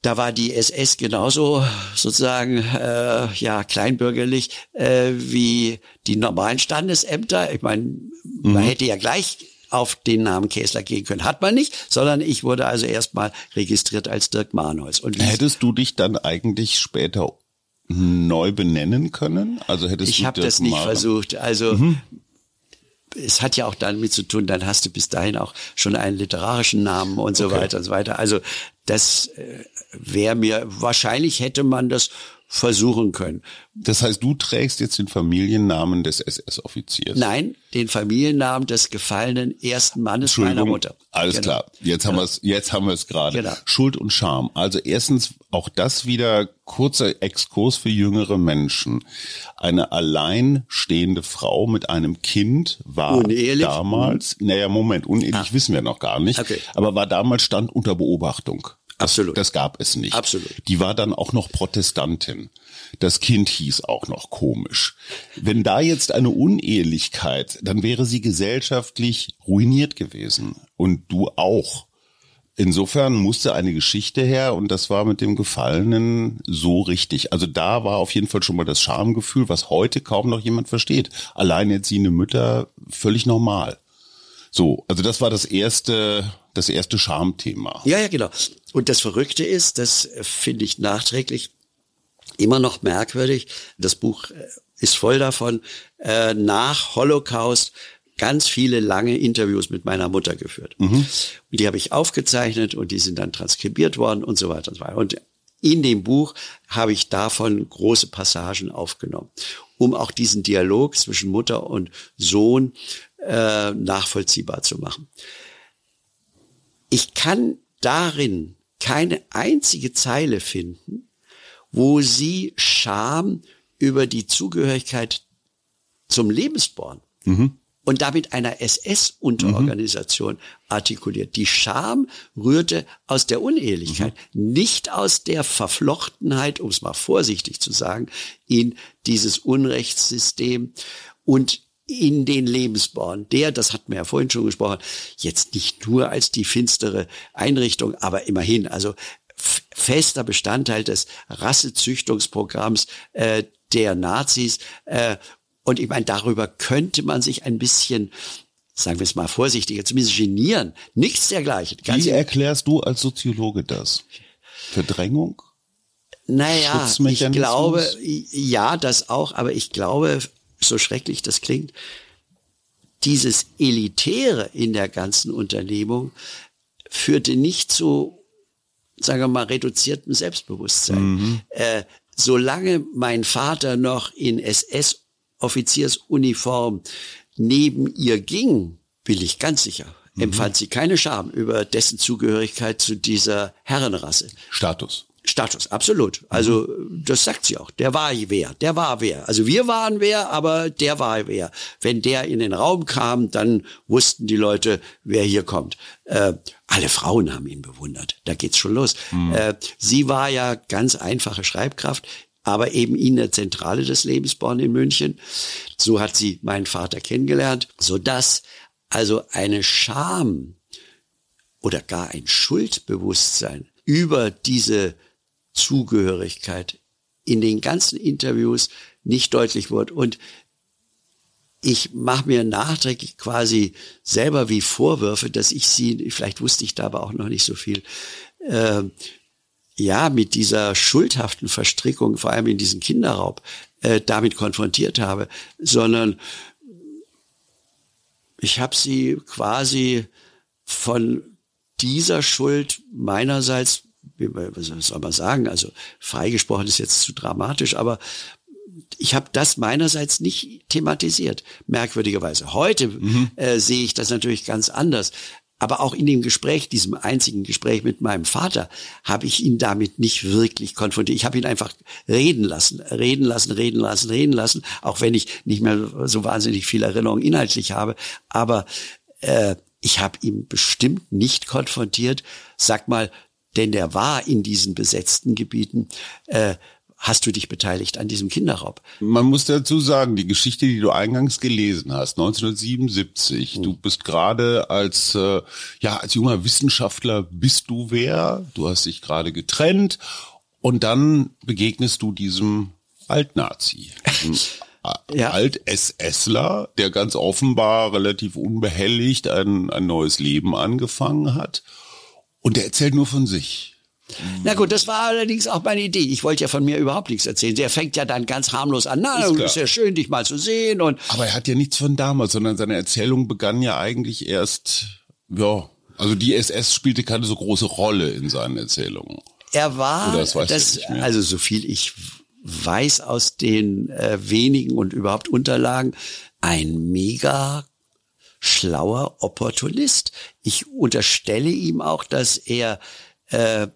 Da war die SS genauso sozusagen äh, ja kleinbürgerlich äh, wie die normalen Standesämter. Ich meine, mhm. man hätte ja gleich auf den Namen Käsler gehen können. Hat man nicht, sondern ich wurde also erstmal registriert als Dirk Mahnholz. Und Hättest du dich dann eigentlich später neu benennen können? Also hättest ich habe das nicht Mahler versucht. Also mhm. es hat ja auch damit zu tun, dann hast du bis dahin auch schon einen literarischen Namen und so okay. weiter und so weiter. Also das äh, wäre mir, wahrscheinlich hätte man das versuchen können. Das heißt, du trägst jetzt den Familiennamen des SS-Offiziers? Nein, den Familiennamen des gefallenen ersten Mannes meiner Mutter. Alles genau. klar. Jetzt genau. haben wir es, jetzt haben wir es gerade. Genau. Schuld und Scham. Also erstens auch das wieder kurzer Exkurs für jüngere Menschen. Eine alleinstehende Frau mit einem Kind war unehelich? damals, naja, Moment, unehelich ah. wissen wir noch gar nicht, okay. aber war damals stand unter Beobachtung. Absolut. Das gab es nicht. Absolut. Die war dann auch noch Protestantin. Das Kind hieß auch noch komisch. Wenn da jetzt eine Unehelichkeit, dann wäre sie gesellschaftlich ruiniert gewesen. Und du auch. Insofern musste eine Geschichte her und das war mit dem Gefallenen so richtig. Also da war auf jeden Fall schon mal das Schamgefühl, was heute kaum noch jemand versteht. Alleinerziehende Mütter völlig normal. So, also das war das erste, das erste Schamthema. Ja, ja, genau. Und das Verrückte ist, das finde ich nachträglich immer noch merkwürdig. Das Buch äh, ist voll davon. Äh, nach Holocaust ganz viele lange Interviews mit meiner Mutter geführt. Mhm. Und die habe ich aufgezeichnet und die sind dann transkribiert worden und so weiter und so weiter. Und in dem Buch habe ich davon große Passagen aufgenommen, um auch diesen Dialog zwischen Mutter und Sohn äh, nachvollziehbar zu machen. Ich kann darin keine einzige Zeile finden, wo sie Scham über die Zugehörigkeit zum Lebensborn mhm. und damit einer SS-Unterorganisation mhm. artikuliert. Die Scham rührte aus der Unehelichkeit, mhm. nicht aus der Verflochtenheit, um es mal vorsichtig zu sagen, in dieses Unrechtssystem und in den Lebensborn, der, das hatten wir ja vorhin schon gesprochen, jetzt nicht nur als die finstere Einrichtung, aber immerhin, also fester Bestandteil des Rassezüchtungsprogramms äh, der Nazis. Äh, und ich meine, darüber könnte man sich ein bisschen sagen wir es mal vorsichtiger, zumindest genieren. Nichts dergleichen. Ganz Wie erklärst du als Soziologe das? Verdrängung? Naja, ich glaube, ja, das auch, aber ich glaube, so schrecklich das klingt, dieses Elitäre in der ganzen Unternehmung führte nicht zu, sagen wir mal, reduziertem Selbstbewusstsein. Mhm. Äh, solange mein Vater noch in SS-Offiziersuniform neben ihr ging, will ich ganz sicher, mhm. empfand sie keine Scham über dessen Zugehörigkeit zu dieser Herrenrasse. Status. Status, absolut. Also das sagt sie auch. Der war wer, der war wer. Also wir waren wer, aber der war wer. Wenn der in den Raum kam, dann wussten die Leute, wer hier kommt. Äh, alle Frauen haben ihn bewundert. Da geht's schon los. Mhm. Äh, sie war ja ganz einfache Schreibkraft aber eben in der Zentrale des Lebensborn in München. So hat sie meinen Vater kennengelernt, so dass also eine Scham oder gar ein Schuldbewusstsein über diese Zugehörigkeit in den ganzen Interviews nicht deutlich wurde. Und ich mache mir nachträglich quasi selber wie Vorwürfe, dass ich sie, vielleicht wusste ich da aber auch noch nicht so viel, äh, ja mit dieser schuldhaften Verstrickung, vor allem in diesen Kinderraub, äh, damit konfrontiert habe, sondern ich habe sie quasi von dieser Schuld meinerseits, was soll man sagen, also freigesprochen ist jetzt zu dramatisch, aber ich habe das meinerseits nicht thematisiert, merkwürdigerweise. Heute mhm. äh, sehe ich das natürlich ganz anders. Aber auch in dem Gespräch, diesem einzigen Gespräch mit meinem Vater, habe ich ihn damit nicht wirklich konfrontiert. Ich habe ihn einfach reden lassen, reden lassen, reden lassen, reden lassen, auch wenn ich nicht mehr so wahnsinnig viel Erinnerung inhaltlich habe. Aber äh, ich habe ihn bestimmt nicht konfrontiert. Sag mal, denn der war in diesen besetzten Gebieten. Äh, hast du dich beteiligt an diesem Kinderraub? Man muss dazu sagen, die Geschichte, die du eingangs gelesen hast, 1977, mhm. du bist gerade als, äh, ja, als junger Wissenschaftler bist du wer, du hast dich gerade getrennt und dann begegnest du diesem Altnazi, diesem ja. Alt-SSler, der ganz offenbar relativ unbehelligt ein, ein neues Leben angefangen hat und der erzählt nur von sich. Na gut, das war allerdings auch meine Idee. Ich wollte ja von mir überhaupt nichts erzählen. Der fängt ja dann ganz harmlos an. Na, ist, ist ja schön, dich mal zu sehen. Und Aber er hat ja nichts von damals, sondern seine Erzählung begann ja eigentlich erst, ja, also die SS spielte keine so große Rolle in seinen Erzählungen. Er war, das, das also so viel ich weiß aus den äh, wenigen und überhaupt Unterlagen, ein mega schlauer Opportunist. Ich unterstelle ihm auch, dass er äh,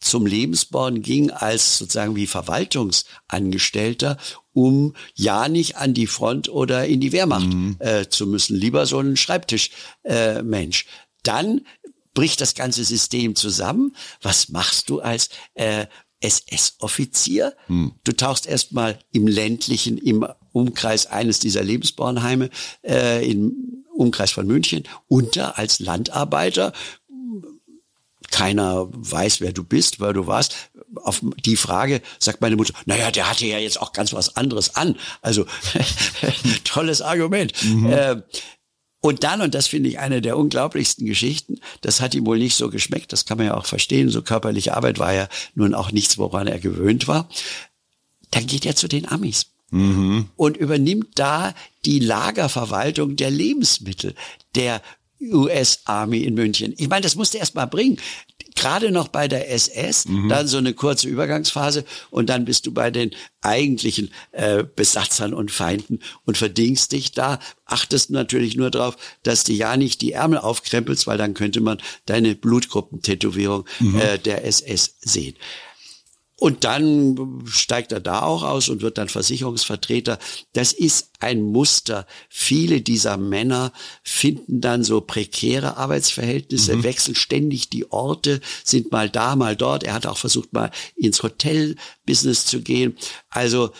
zum Lebensborn ging als sozusagen wie Verwaltungsangestellter, um ja nicht an die Front oder in die Wehrmacht mhm. äh, zu müssen. Lieber so ein Schreibtischmensch. Äh, Mensch. Dann bricht das ganze System zusammen. Was machst du als äh, SS-Offizier? Mhm. Du tauchst erstmal im ländlichen, im Umkreis eines dieser Lebensbornheime, äh, im Umkreis von München, unter als Landarbeiter, keiner weiß, wer du bist, wer du warst. Auf die Frage sagt meine Mutter, naja, der hatte ja jetzt auch ganz was anderes an. Also tolles Argument. Mhm. Äh, und dann, und das finde ich eine der unglaublichsten Geschichten, das hat ihm wohl nicht so geschmeckt, das kann man ja auch verstehen, so körperliche Arbeit war ja nun auch nichts, woran er gewöhnt war. Dann geht er zu den Amis. Mhm. Und übernimmt da die Lagerverwaltung der Lebensmittel, der US Army in München. Ich meine, das musste erst mal bringen. Gerade noch bei der SS, mhm. dann so eine kurze Übergangsphase und dann bist du bei den eigentlichen äh, Besatzern und Feinden und verdingst dich da, achtest natürlich nur darauf, dass du ja nicht die Ärmel aufkrempelst, weil dann könnte man deine Blutgruppentätowierung mhm. äh, der SS sehen. Und dann steigt er da auch aus und wird dann Versicherungsvertreter. Das ist ein Muster. Viele dieser Männer finden dann so prekäre Arbeitsverhältnisse, mhm. wechseln ständig die Orte, sind mal da, mal dort. Er hat auch versucht, mal ins Hotelbusiness zu gehen. Also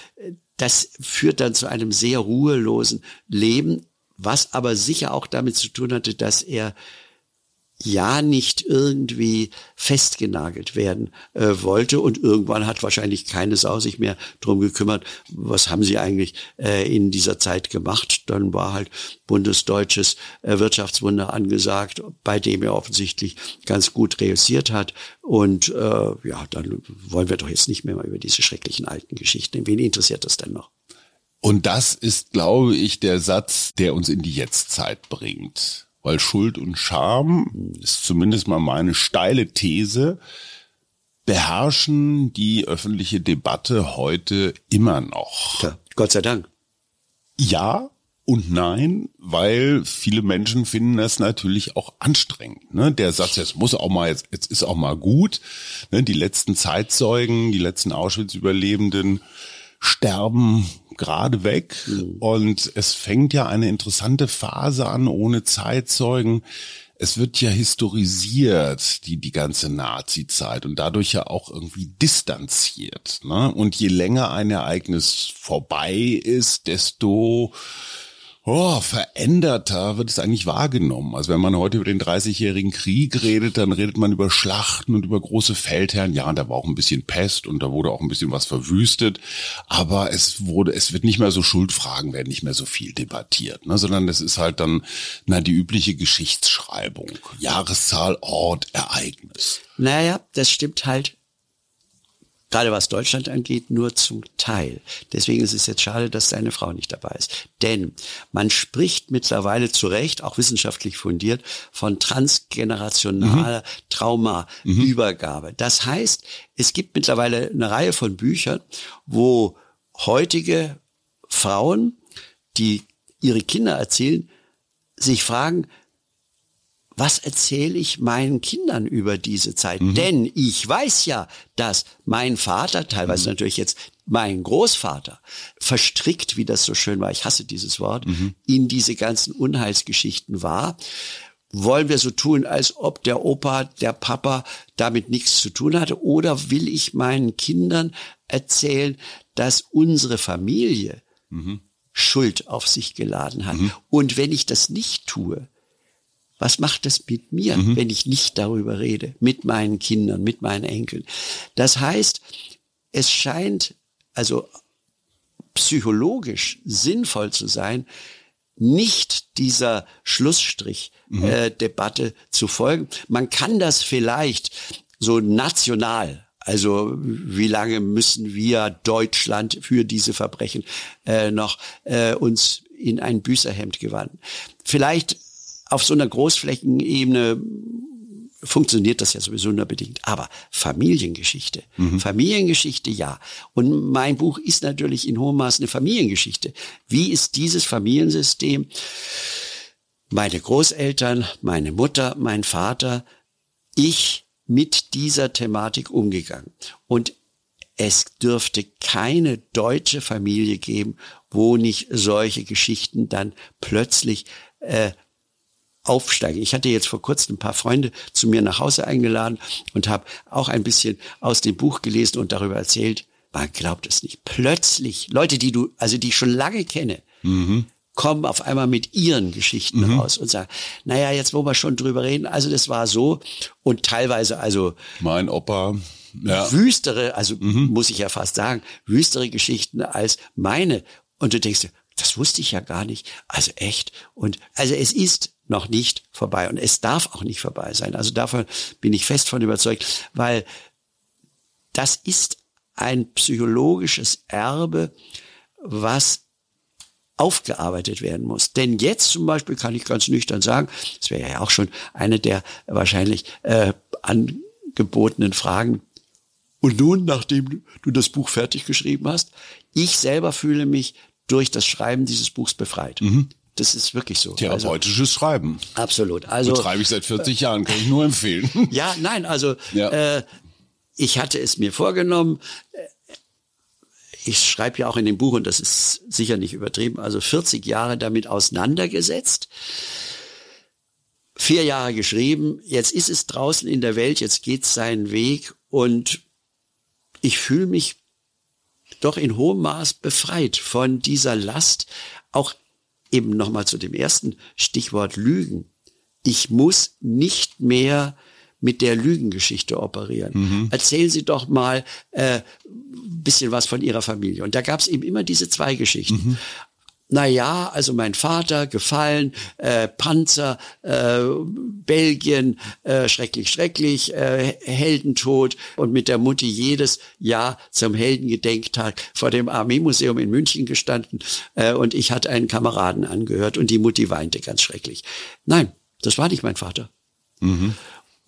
das führt dann zu einem sehr ruhelosen Leben, was aber sicher auch damit zu tun hatte, dass er ja nicht irgendwie festgenagelt werden äh, wollte und irgendwann hat wahrscheinlich keine Sau sich mehr drum gekümmert, was haben sie eigentlich äh, in dieser Zeit gemacht. Dann war halt bundesdeutsches äh, Wirtschaftswunder angesagt, bei dem er offensichtlich ganz gut reüssiert hat und äh, ja, dann wollen wir doch jetzt nicht mehr mal über diese schrecklichen alten Geschichten. Wen interessiert das denn noch? Und das ist, glaube ich, der Satz, der uns in die Jetztzeit bringt weil Schuld und Scham, ist zumindest mal meine steile These, beherrschen die öffentliche Debatte heute immer noch. Ja, Gott sei Dank. Ja und nein, weil viele Menschen finden das natürlich auch anstrengend. Ne? Der Satz, jetzt muss auch mal, jetzt, jetzt ist auch mal gut. Ne? Die letzten Zeitzeugen, die letzten Auschwitz-Überlebenden sterben gerade weg mhm. und es fängt ja eine interessante Phase an ohne Zeitzeugen. Es wird ja historisiert, die, die ganze Nazi-Zeit und dadurch ja auch irgendwie distanziert. Ne? Und je länger ein Ereignis vorbei ist, desto oh, veränderter wird es eigentlich wahrgenommen. Also wenn man heute über den 30-jährigen Krieg redet, dann redet man über Schlachten und über große Feldherren. Ja, und da war auch ein bisschen Pest und da wurde auch ein bisschen was verwüstet. Aber es wurde, es wird nicht mehr so Schuldfragen werden nicht mehr so viel debattiert, ne? sondern es ist halt dann, na, die übliche Geschichtsschreibung. Jahreszahl, Ort, Ereignis. Naja, das stimmt halt gerade was Deutschland angeht, nur zum Teil. Deswegen ist es jetzt schade, dass seine Frau nicht dabei ist. Denn man spricht mittlerweile zu Recht, auch wissenschaftlich fundiert, von transgenerationaler mhm. Traumaübergabe. Das heißt, es gibt mittlerweile eine Reihe von Büchern, wo heutige Frauen, die ihre Kinder erzählen, sich fragen, was erzähle ich meinen Kindern über diese Zeit? Mhm. Denn ich weiß ja, dass mein Vater, teilweise mhm. natürlich jetzt mein Großvater, verstrickt, wie das so schön war, ich hasse dieses Wort, mhm. in diese ganzen Unheilsgeschichten war. Wollen wir so tun, als ob der Opa, der Papa damit nichts zu tun hatte? Oder will ich meinen Kindern erzählen, dass unsere Familie mhm. Schuld auf sich geladen hat? Mhm. Und wenn ich das nicht tue, was macht das mit mir, mhm. wenn ich nicht darüber rede, mit meinen Kindern, mit meinen Enkeln? Das heißt, es scheint also psychologisch sinnvoll zu sein, nicht dieser Schlussstrich-Debatte mhm. äh, zu folgen. Man kann das vielleicht so national also wie lange müssen wir Deutschland für diese Verbrechen äh, noch äh, uns in ein Büßerhemd gewandt? Vielleicht auf so einer Großflächenebene funktioniert das ja sowieso nur bedingt. Aber Familiengeschichte, mhm. Familiengeschichte ja. Und mein Buch ist natürlich in hohem Maße eine Familiengeschichte. Wie ist dieses Familiensystem, meine Großeltern, meine Mutter, mein Vater, ich mit dieser Thematik umgegangen? Und es dürfte keine deutsche Familie geben, wo nicht solche Geschichten dann plötzlich äh, aufsteigen. Ich hatte jetzt vor kurzem ein paar Freunde zu mir nach Hause eingeladen und habe auch ein bisschen aus dem Buch gelesen und darüber erzählt. Man glaubt es nicht. Plötzlich, Leute, die du, also die ich schon lange kenne, mhm. kommen auf einmal mit ihren Geschichten mhm. raus und sagen, naja, jetzt wo wir schon drüber reden, also das war so und teilweise also. Mein Opa. Ja. Wüstere, also mhm. muss ich ja fast sagen, wüstere Geschichten als meine. Und du denkst, das wusste ich ja gar nicht. Also echt. Und also es ist noch nicht vorbei. Und es darf auch nicht vorbei sein. Also davon bin ich fest von überzeugt, weil das ist ein psychologisches Erbe, was aufgearbeitet werden muss. Denn jetzt zum Beispiel kann ich ganz nüchtern sagen, das wäre ja auch schon eine der wahrscheinlich äh, angebotenen Fragen. Und nun, nachdem du das Buch fertig geschrieben hast, ich selber fühle mich durch das Schreiben dieses Buchs befreit. Mhm. Das ist wirklich so. Therapeutisches also, Schreiben. Absolut. Also betreibe ich seit 40 Jahren, kann ich nur empfehlen. Ja, nein, also ja. äh, ich hatte es mir vorgenommen. Ich schreibe ja auch in dem Buch, und das ist sicher nicht übertrieben, also 40 Jahre damit auseinandergesetzt. Vier Jahre geschrieben, jetzt ist es draußen in der Welt, jetzt geht seinen Weg und ich fühle mich doch in hohem Maß befreit von dieser Last, auch eben nochmal zu dem ersten Stichwort Lügen. Ich muss nicht mehr mit der Lügengeschichte operieren. Mhm. Erzählen Sie doch mal äh, bisschen was von Ihrer Familie. Und da gab es eben immer diese zwei Geschichten. Mhm na ja, also mein Vater gefallen, äh, Panzer, äh, Belgien, äh, schrecklich, schrecklich, äh, Heldentod und mit der Mutti jedes Jahr zum Heldengedenktag vor dem Armeemuseum in München gestanden äh, und ich hatte einen Kameraden angehört und die Mutti weinte ganz schrecklich. Nein, das war nicht mein Vater. Mhm.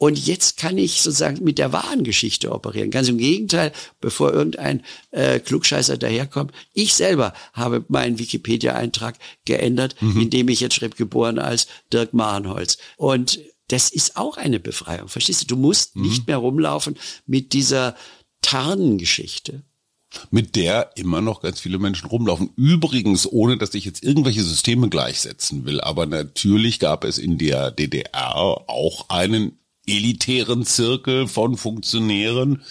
Und jetzt kann ich sozusagen mit der wahren Geschichte operieren. Ganz im Gegenteil, bevor irgendein äh, Klugscheißer daherkommt. Ich selber habe meinen Wikipedia-Eintrag geändert, mhm. indem ich jetzt schrieb, geboren als Dirk Marenholz. Und das ist auch eine Befreiung. Verstehst du? Du musst mhm. nicht mehr rumlaufen mit dieser Tarngeschichte mit der immer noch ganz viele Menschen rumlaufen. Übrigens, ohne dass ich jetzt irgendwelche Systeme gleichsetzen will, aber natürlich gab es in der DDR auch einen elitären Zirkel von Funktionären.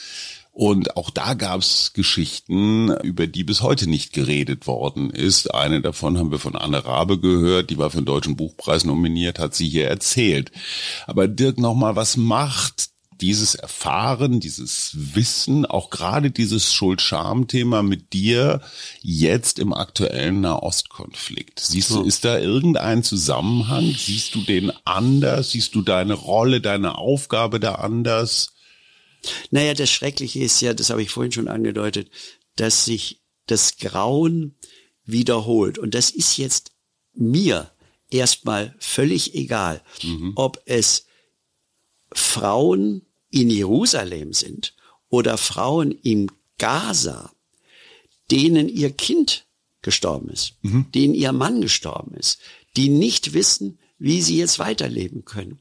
Und auch da gab's Geschichten, über die bis heute nicht geredet worden ist. Eine davon haben wir von Anne Rabe gehört, die war für den Deutschen Buchpreis nominiert, hat sie hier erzählt. Aber Dirk, nochmal, was macht dieses Erfahren, dieses Wissen, auch gerade dieses Schuld-Scham-Thema mit dir jetzt im aktuellen Nahostkonflikt? Siehst du, ist da irgendein Zusammenhang? Siehst du den anders? Siehst du deine Rolle, deine Aufgabe da anders? Naja, das Schreckliche ist ja, das habe ich vorhin schon angedeutet, dass sich das Grauen wiederholt. Und das ist jetzt mir erstmal völlig egal, mhm. ob es Frauen in Jerusalem sind oder Frauen im Gaza, denen ihr Kind gestorben ist, mhm. denen ihr Mann gestorben ist, die nicht wissen, wie sie jetzt weiterleben können.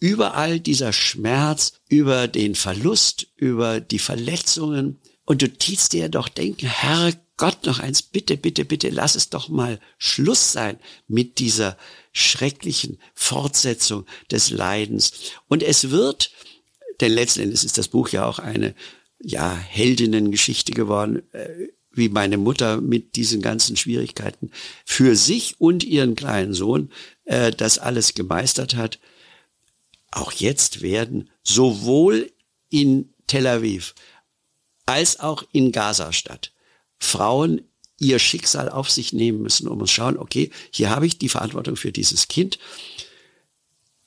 Überall dieser Schmerz über den Verlust, über die Verletzungen. Und du tiefst dir doch denken, Herr Gott, noch eins, bitte, bitte, bitte, lass es doch mal Schluss sein mit dieser schrecklichen Fortsetzung des Leidens. Und es wird, denn letzten Endes ist das Buch ja auch eine, ja, Heldinnengeschichte geworden, äh, wie meine Mutter mit diesen ganzen Schwierigkeiten für sich und ihren kleinen Sohn äh, das alles gemeistert hat. Auch jetzt werden sowohl in Tel Aviv als auch in Gazastadt Frauen ihr Schicksal auf sich nehmen müssen, um uns schauen, okay, hier habe ich die Verantwortung für dieses Kind.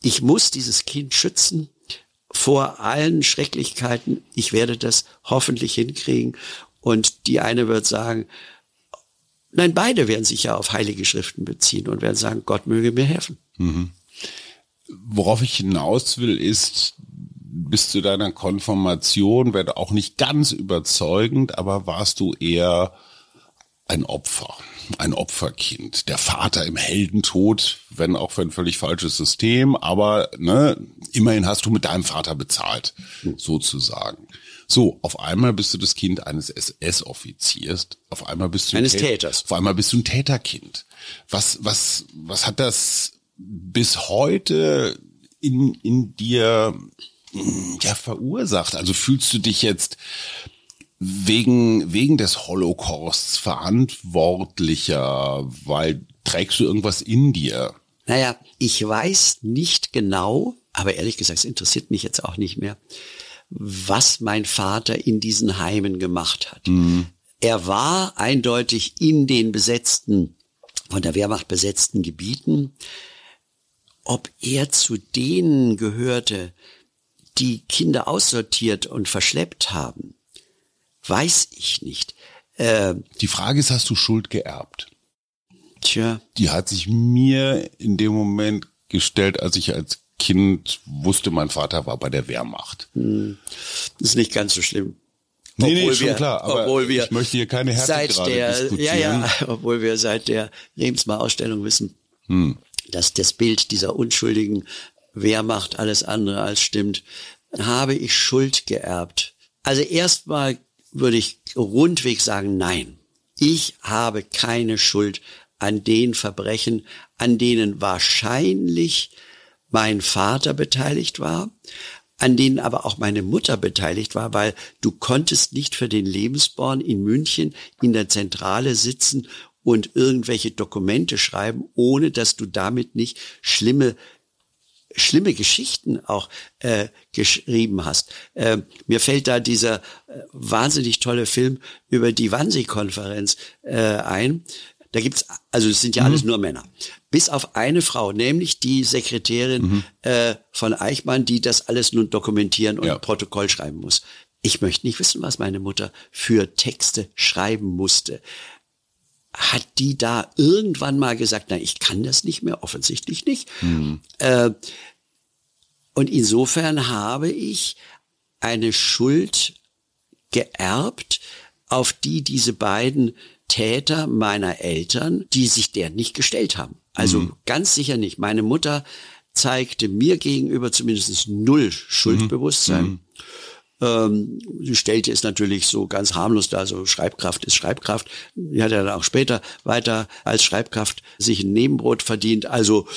Ich muss dieses Kind schützen vor allen Schrecklichkeiten. Ich werde das hoffentlich hinkriegen. Und die eine wird sagen, nein, beide werden sich ja auf heilige Schriften beziehen und werden sagen, Gott möge mir helfen. Mhm. Worauf ich hinaus will, ist, bis zu deiner Konfirmation, werde auch nicht ganz überzeugend, aber warst du eher ein Opfer, ein Opferkind, der Vater im Heldentod, wenn auch für ein völlig falsches System, aber ne, immerhin hast du mit deinem Vater bezahlt, sozusagen. So, auf einmal bist du das Kind eines SS-Offiziers, auf einmal bist du eines Täters. Auf einmal bist du ein Täterkind. Was, was, was hat das bis heute in, in dir ja verursacht? Also fühlst du dich jetzt wegen, wegen des Holocausts verantwortlicher, weil trägst du irgendwas in dir? Naja, ich weiß nicht genau, aber ehrlich gesagt, es interessiert mich jetzt auch nicht mehr, was mein Vater in diesen Heimen gemacht hat. Mhm. Er war eindeutig in den besetzten, von der Wehrmacht besetzten Gebieten. Ob er zu denen gehörte, die Kinder aussortiert und verschleppt haben, weiß ich nicht. Äh, die Frage ist, hast du Schuld geerbt? Tja. Die hat sich mir in dem Moment gestellt, als ich als Kind wusste, mein Vater war bei der Wehrmacht. Hm. Das ist nicht ganz so schlimm. Nee, obwohl nee, schon wir, klar, aber obwohl wir ich möchte hier keine Härtegrade der, diskutieren. Ja, ja, obwohl wir seit der Lebensmal-Ausstellung wissen, hm. dass das Bild dieser unschuldigen Wehrmacht alles andere als stimmt, habe ich Schuld geerbt. Also erstmal würde ich rundweg sagen, nein. Ich habe keine Schuld an den Verbrechen, an denen wahrscheinlich mein Vater beteiligt war, an denen aber auch meine Mutter beteiligt war, weil du konntest nicht für den Lebensborn in München in der Zentrale sitzen und irgendwelche Dokumente schreiben, ohne dass du damit nicht schlimme schlimme Geschichten auch äh, geschrieben hast. Äh, mir fällt da dieser äh, wahnsinnig tolle Film über die Wannsee-Konferenz äh, ein. Da gibt's, also es sind ja mhm. alles nur Männer. Bis auf eine Frau, nämlich die Sekretärin mhm. äh, von Eichmann, die das alles nun dokumentieren und ja. Protokoll schreiben muss. Ich möchte nicht wissen, was meine Mutter für Texte schreiben musste hat die da irgendwann mal gesagt, na, ich kann das nicht mehr, offensichtlich nicht. Mhm. Äh, und insofern habe ich eine Schuld geerbt, auf die diese beiden Täter meiner Eltern, die sich der nicht gestellt haben. Also mhm. ganz sicher nicht. Meine Mutter zeigte mir gegenüber zumindest null Schuldbewusstsein. Mhm. Ähm, sie stellte es natürlich so ganz harmlos dar, so Schreibkraft ist Schreibkraft. Die hat ja dann auch später weiter als Schreibkraft sich ein Nebenbrot verdient. Also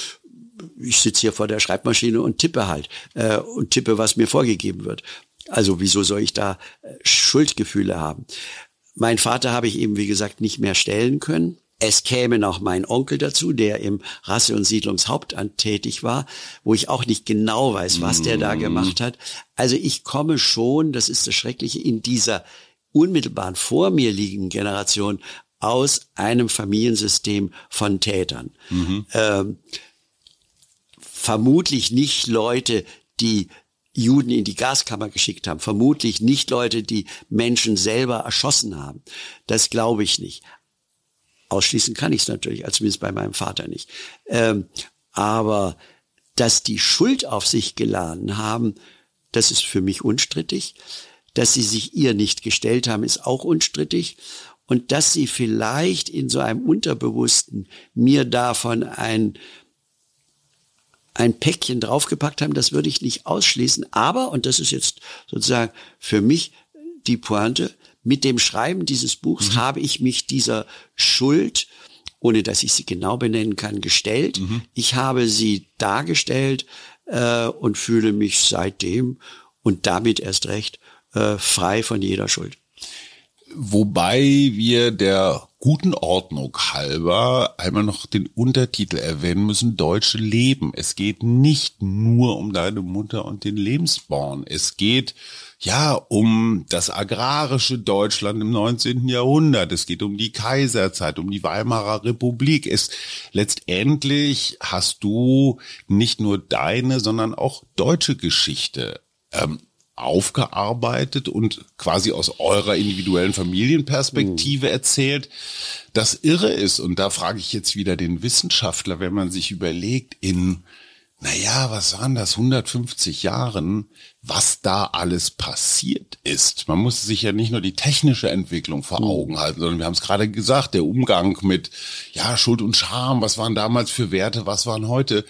ich sitze hier vor der Schreibmaschine und tippe halt äh, und tippe, was mir vorgegeben wird. Also wieso soll ich da äh, Schuldgefühle haben? Mein Vater habe ich eben, wie gesagt, nicht mehr stellen können. Es käme noch mein Onkel dazu, der im Rasse- und Siedlungshauptamt tätig war, wo ich auch nicht genau weiß, was der da mhm. gemacht hat. Also ich komme schon, das ist das Schreckliche, in dieser unmittelbaren vor mir liegenden Generation aus einem Familiensystem von Tätern. Mhm. Ähm, vermutlich nicht Leute, die Juden in die Gaskammer geschickt haben. Vermutlich nicht Leute, die Menschen selber erschossen haben. Das glaube ich nicht. Ausschließen kann ich es natürlich, als zumindest bei meinem Vater nicht. Ähm, aber dass die Schuld auf sich geladen haben, das ist für mich unstrittig. Dass sie sich ihr nicht gestellt haben, ist auch unstrittig. Und dass sie vielleicht in so einem Unterbewussten mir davon ein, ein Päckchen draufgepackt haben, das würde ich nicht ausschließen. Aber, und das ist jetzt sozusagen für mich die Pointe, mit dem Schreiben dieses Buchs mhm. habe ich mich dieser Schuld, ohne dass ich sie genau benennen kann, gestellt. Mhm. Ich habe sie dargestellt äh, und fühle mich seitdem und damit erst recht äh, frei von jeder Schuld. Wobei wir der guten Ordnung halber einmal noch den Untertitel erwähnen müssen, Deutsche Leben. Es geht nicht nur um deine Mutter und den Lebensborn. Es geht ja um das agrarische Deutschland im 19. Jahrhundert. Es geht um die Kaiserzeit, um die Weimarer Republik. Es letztendlich hast du nicht nur deine, sondern auch deutsche Geschichte ähm, aufgearbeitet und quasi aus eurer individuellen Familienperspektive mhm. erzählt. Das irre ist, und da frage ich jetzt wieder den Wissenschaftler, wenn man sich überlegt, in, naja, was waren das, 150 Jahren, was da alles passiert ist. Man muss sich ja nicht nur die technische Entwicklung vor mhm. Augen halten, sondern wir haben es gerade gesagt, der Umgang mit, ja, Schuld und Scham, was waren damals für Werte, was waren heute.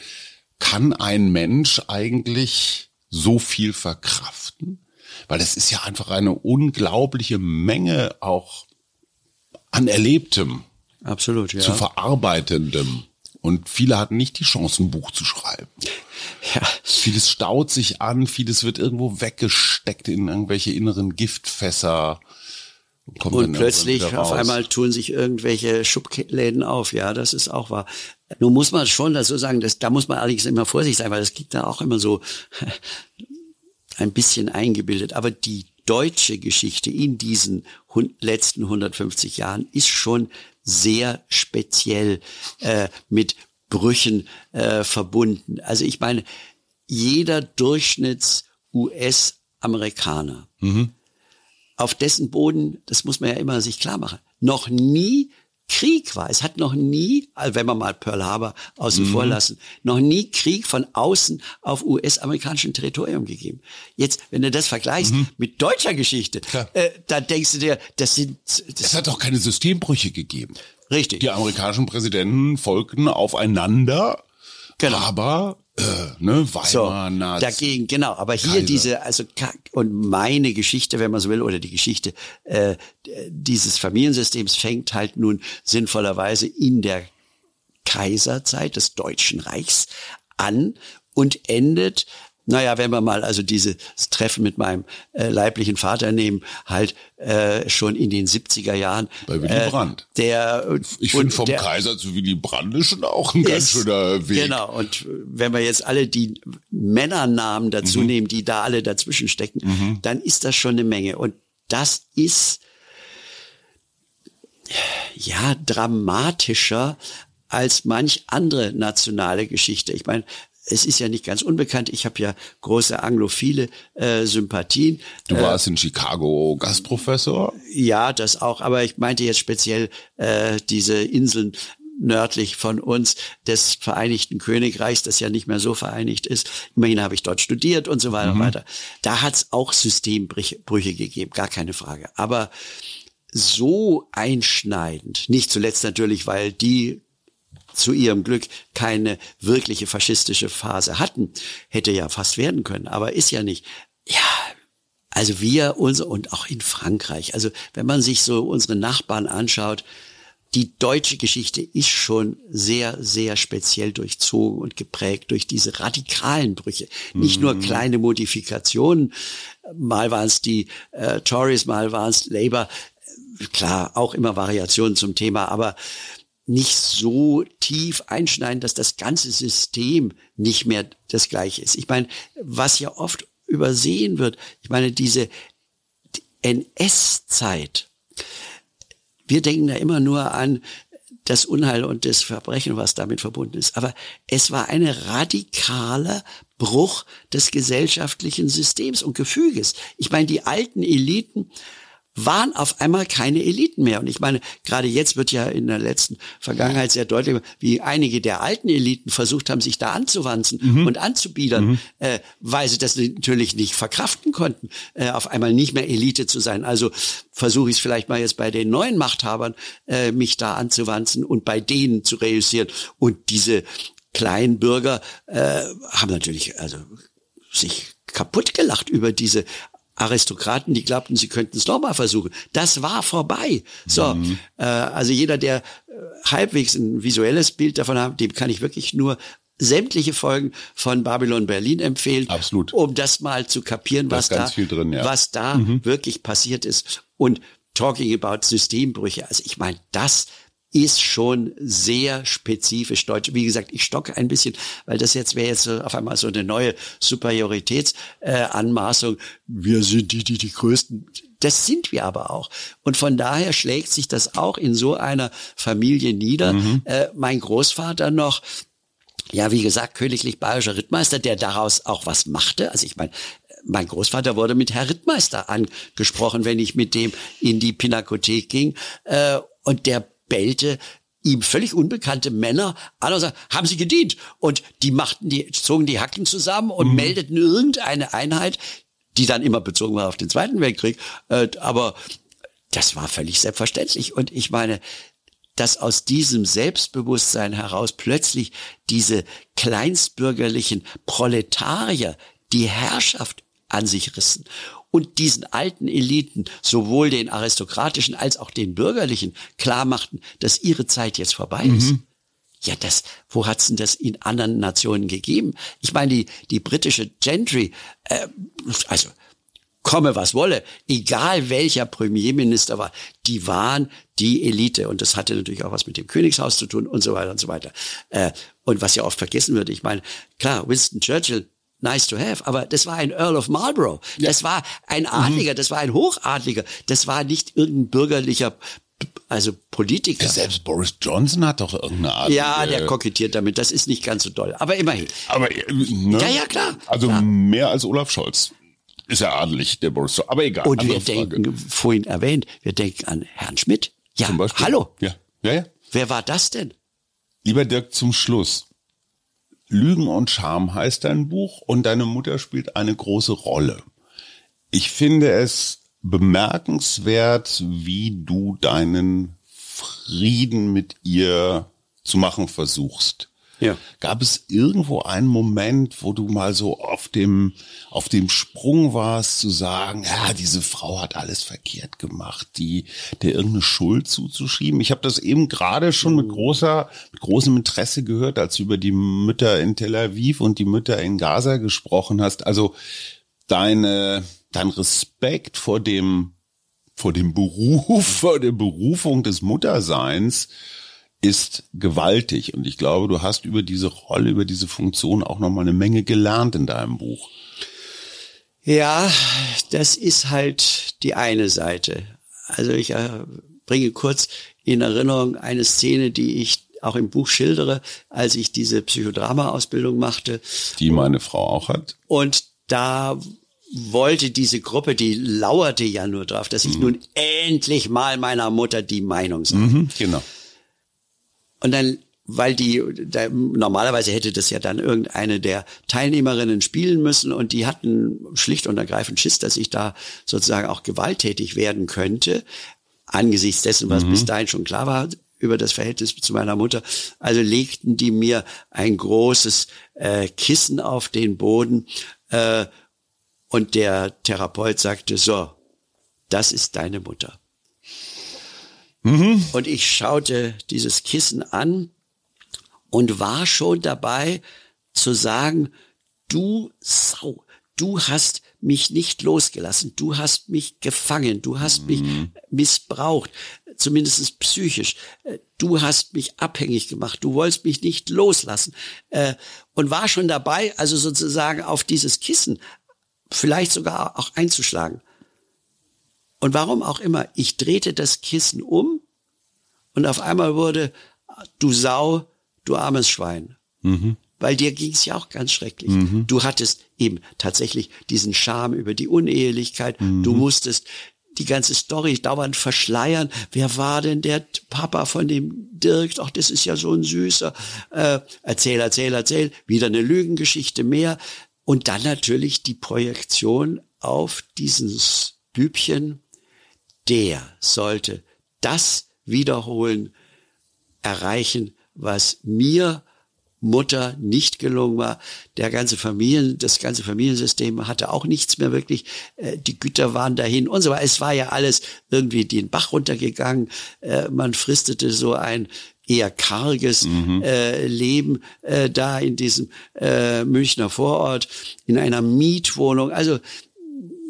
Kann ein Mensch eigentlich so viel verkraften? Weil es ist ja einfach eine unglaubliche Menge auch an Erlebtem. Absolut, ja. Zu verarbeitendem. Und viele hatten nicht die Chance, ein Buch zu schreiben. Ja. Vieles staut sich an, vieles wird irgendwo weggesteckt in irgendwelche inneren Giftfässer. Und, und plötzlich auf einmal tun sich irgendwelche Schubläden auf. Ja, das ist auch wahr. Nun muss man schon dazu sagen, dass, da muss man allerdings immer vorsichtig sein, weil das klingt da auch immer so ein bisschen eingebildet. Aber die deutsche Geschichte in diesen letzten 150 Jahren ist schon sehr speziell äh, mit Brüchen äh, verbunden. Also ich meine, jeder Durchschnitts-US-Amerikaner, mhm. auf dessen Boden, das muss man ja immer sich klar machen, noch nie Krieg war. Es hat noch nie, also wenn wir mal Pearl Harbor außen mhm. vor lassen, noch nie Krieg von außen auf US-amerikanischem Territorium gegeben. Jetzt, wenn du das vergleichst mhm. mit deutscher Geschichte, äh, da denkst du dir, das sind... Das es hat doch keine Systembrüche gegeben. Richtig. Die amerikanischen Präsidenten folgten aufeinander, genau. aber äh, ne, Weimar, so, Nazi. Dagegen, genau. Aber hier Kaiser. diese, also und meine Geschichte, wenn man so will, oder die Geschichte äh, dieses Familiensystems fängt halt nun sinnvollerweise in der Kaiserzeit des Deutschen Reichs an und endet naja, wenn wir mal also dieses Treffen mit meinem äh, leiblichen Vater nehmen, halt äh, schon in den 70er Jahren. Bei Willy äh, Brandt. Der, ich finde vom der, Kaiser zu Willy Brandt ist schon auch ein ganz schöner Weg. Genau, und wenn wir jetzt alle die Männernamen dazu mhm. nehmen, die da alle dazwischen stecken, mhm. dann ist das schon eine Menge. Und das ist ja dramatischer als manch andere nationale Geschichte. Ich meine, es ist ja nicht ganz unbekannt. Ich habe ja große anglophile äh, Sympathien. Du äh, warst äh, in Chicago Gastprofessor? Ja, das auch. Aber ich meinte jetzt speziell äh, diese Inseln nördlich von uns des Vereinigten Königreichs, das ja nicht mehr so vereinigt ist. Immerhin habe ich dort studiert und so weiter mhm. und weiter. Da hat es auch Systembrüche gegeben, gar keine Frage. Aber so einschneidend, nicht zuletzt natürlich, weil die zu ihrem Glück keine wirkliche faschistische Phase hatten. Hätte ja fast werden können, aber ist ja nicht. Ja, also wir uns und auch in Frankreich. Also wenn man sich so unsere Nachbarn anschaut, die deutsche Geschichte ist schon sehr, sehr speziell durchzogen und geprägt durch diese radikalen Brüche. Nicht mhm. nur kleine Modifikationen. Mal waren es die äh, Tories, mal waren es Labour. Klar, auch immer Variationen zum Thema, aber nicht so tief einschneiden, dass das ganze System nicht mehr das gleiche ist. Ich meine, was ja oft übersehen wird, ich meine, diese NS-Zeit, wir denken da immer nur an das Unheil und das Verbrechen, was damit verbunden ist. Aber es war ein radikaler Bruch des gesellschaftlichen Systems und Gefüges. Ich meine, die alten Eliten waren auf einmal keine Eliten mehr. Und ich meine, gerade jetzt wird ja in der letzten Vergangenheit sehr deutlich, wie einige der alten Eliten versucht haben, sich da anzuwanzen mhm. und anzubiedern, mhm. äh, weil sie das natürlich nicht verkraften konnten, äh, auf einmal nicht mehr Elite zu sein. Also versuche ich es vielleicht mal jetzt bei den neuen Machthabern, äh, mich da anzuwanzen und bei denen zu reüssieren. Und diese kleinen Bürger äh, haben natürlich also sich kaputt gelacht über diese Aristokraten, die glaubten, sie könnten es nochmal versuchen. Das war vorbei. So, mhm. äh, also jeder, der äh, halbwegs ein visuelles Bild davon hat, dem kann ich wirklich nur sämtliche Folgen von Babylon Berlin empfehlen, Absolut. um das mal zu kapieren, was da, drin, ja. was da mhm. wirklich passiert ist. Und talking about Systembrüche, also ich meine, das ist schon sehr spezifisch deutsch. Wie gesagt, ich stocke ein bisschen, weil das jetzt wäre jetzt so auf einmal so eine neue Superioritätsanmaßung. Äh, wir sind die, die die größten. Das sind wir aber auch. Und von daher schlägt sich das auch in so einer Familie nieder. Mhm. Äh, mein Großvater noch, ja, wie gesagt, königlich bayerischer Rittmeister, der daraus auch was machte. Also ich meine, mein Großvater wurde mit Herr Rittmeister angesprochen, wenn ich mit dem in die Pinakothek ging. Äh, und der bellte ihm völlig unbekannte Männer an und sagten, haben sie gedient? Und die machten die, zogen die Hacken zusammen und mhm. meldeten irgendeine Einheit, die dann immer bezogen war auf den Zweiten Weltkrieg. Äh, aber das war völlig selbstverständlich. Und ich meine, dass aus diesem Selbstbewusstsein heraus plötzlich diese kleinstbürgerlichen Proletarier die Herrschaft an sich rissen und diesen alten Eliten, sowohl den aristokratischen als auch den bürgerlichen, klar machten, dass ihre Zeit jetzt vorbei mhm. ist. Ja, das, wo hat's denn das in anderen Nationen gegeben? Ich meine, die, die britische Gentry, äh, also komme was wolle, egal welcher Premierminister war, die waren die Elite und das hatte natürlich auch was mit dem Königshaus zu tun und so weiter und so weiter. Äh, und was ja oft vergessen wird, ich meine, klar, Winston Churchill nice to have, aber das war ein Earl of Marlborough. Ja. Das war ein Adliger, mhm. das war ein Hochadliger. Das war nicht irgendein bürgerlicher also Politiker. Selbst Boris Johnson hat doch irgendeine Art. Ja, der kokettiert damit. Das ist nicht ganz so doll. Aber immerhin. Aber äh, ne? ja, ja, klar. Also klar. mehr als Olaf Scholz ist er adelig, der Boris. Aber egal. Und wir Frage. denken, vorhin erwähnt, wir denken an Herrn Schmidt. Ja, Zum Beispiel. hallo. Ja, ja, ja. Wer war das denn? Lieber Dirk, zum Schluss. Lügen und Scham heißt dein Buch und deine Mutter spielt eine große Rolle. Ich finde es bemerkenswert, wie du deinen Frieden mit ihr zu machen versuchst. Ja. Gab es irgendwo einen Moment, wo du mal so auf dem, auf dem Sprung warst, zu sagen, ja, diese Frau hat alles verkehrt gemacht, die, der irgendeine Schuld zuzuschieben? Ich habe das eben gerade schon mit großer, mit großem Interesse gehört, als du über die Mütter in Tel Aviv und die Mütter in Gaza gesprochen hast. Also deine, dein Respekt vor dem, vor dem Beruf, vor der Berufung des Mutterseins, ist gewaltig. Und ich glaube, du hast über diese Rolle, über diese Funktion auch nochmal eine Menge gelernt in deinem Buch. Ja, das ist halt die eine Seite. Also ich äh, bringe kurz in Erinnerung eine Szene, die ich auch im Buch schildere, als ich diese Psychodrama-Ausbildung machte. Die meine Frau auch hat. Und da wollte diese Gruppe, die lauerte ja nur drauf, dass ich mhm. nun endlich mal meiner Mutter die Meinung sage. Mhm, genau. Und dann, weil die, da, normalerweise hätte das ja dann irgendeine der Teilnehmerinnen spielen müssen und die hatten schlicht und ergreifend Schiss, dass ich da sozusagen auch gewalttätig werden könnte, angesichts dessen, was mhm. bis dahin schon klar war über das Verhältnis zu meiner Mutter. Also legten die mir ein großes äh, Kissen auf den Boden äh, und der Therapeut sagte, so, das ist deine Mutter. Mhm. Und ich schaute dieses Kissen an und war schon dabei zu sagen, du Sau, du hast mich nicht losgelassen, du hast mich gefangen, du hast mich mhm. missbraucht, zumindest psychisch, du hast mich abhängig gemacht, du wolltest mich nicht loslassen äh, und war schon dabei, also sozusagen auf dieses Kissen vielleicht sogar auch einzuschlagen. Und warum auch immer, ich drehte das Kissen um und auf einmal wurde du Sau, du armes Schwein. Mhm. Weil dir ging's ja auch ganz schrecklich. Mhm. Du hattest eben tatsächlich diesen Scham über die Unehelichkeit. Mhm. Du musstest die ganze Story dauernd verschleiern. Wer war denn der Papa von dem Dirk? Ach, das ist ja so ein süßer. Äh, erzähl, erzähl, erzähl. Wieder eine Lügengeschichte mehr. Und dann natürlich die Projektion auf dieses Bübchen. Der sollte das wiederholen, erreichen, was mir Mutter nicht gelungen war. Der ganze Familien, das ganze Familiensystem hatte auch nichts mehr wirklich. Äh, die Güter waren dahin und so weiter. Es war ja alles irgendwie den Bach runtergegangen. Äh, man fristete so ein eher karges mhm. äh, Leben äh, da in diesem äh, Münchner Vorort, in einer Mietwohnung. Also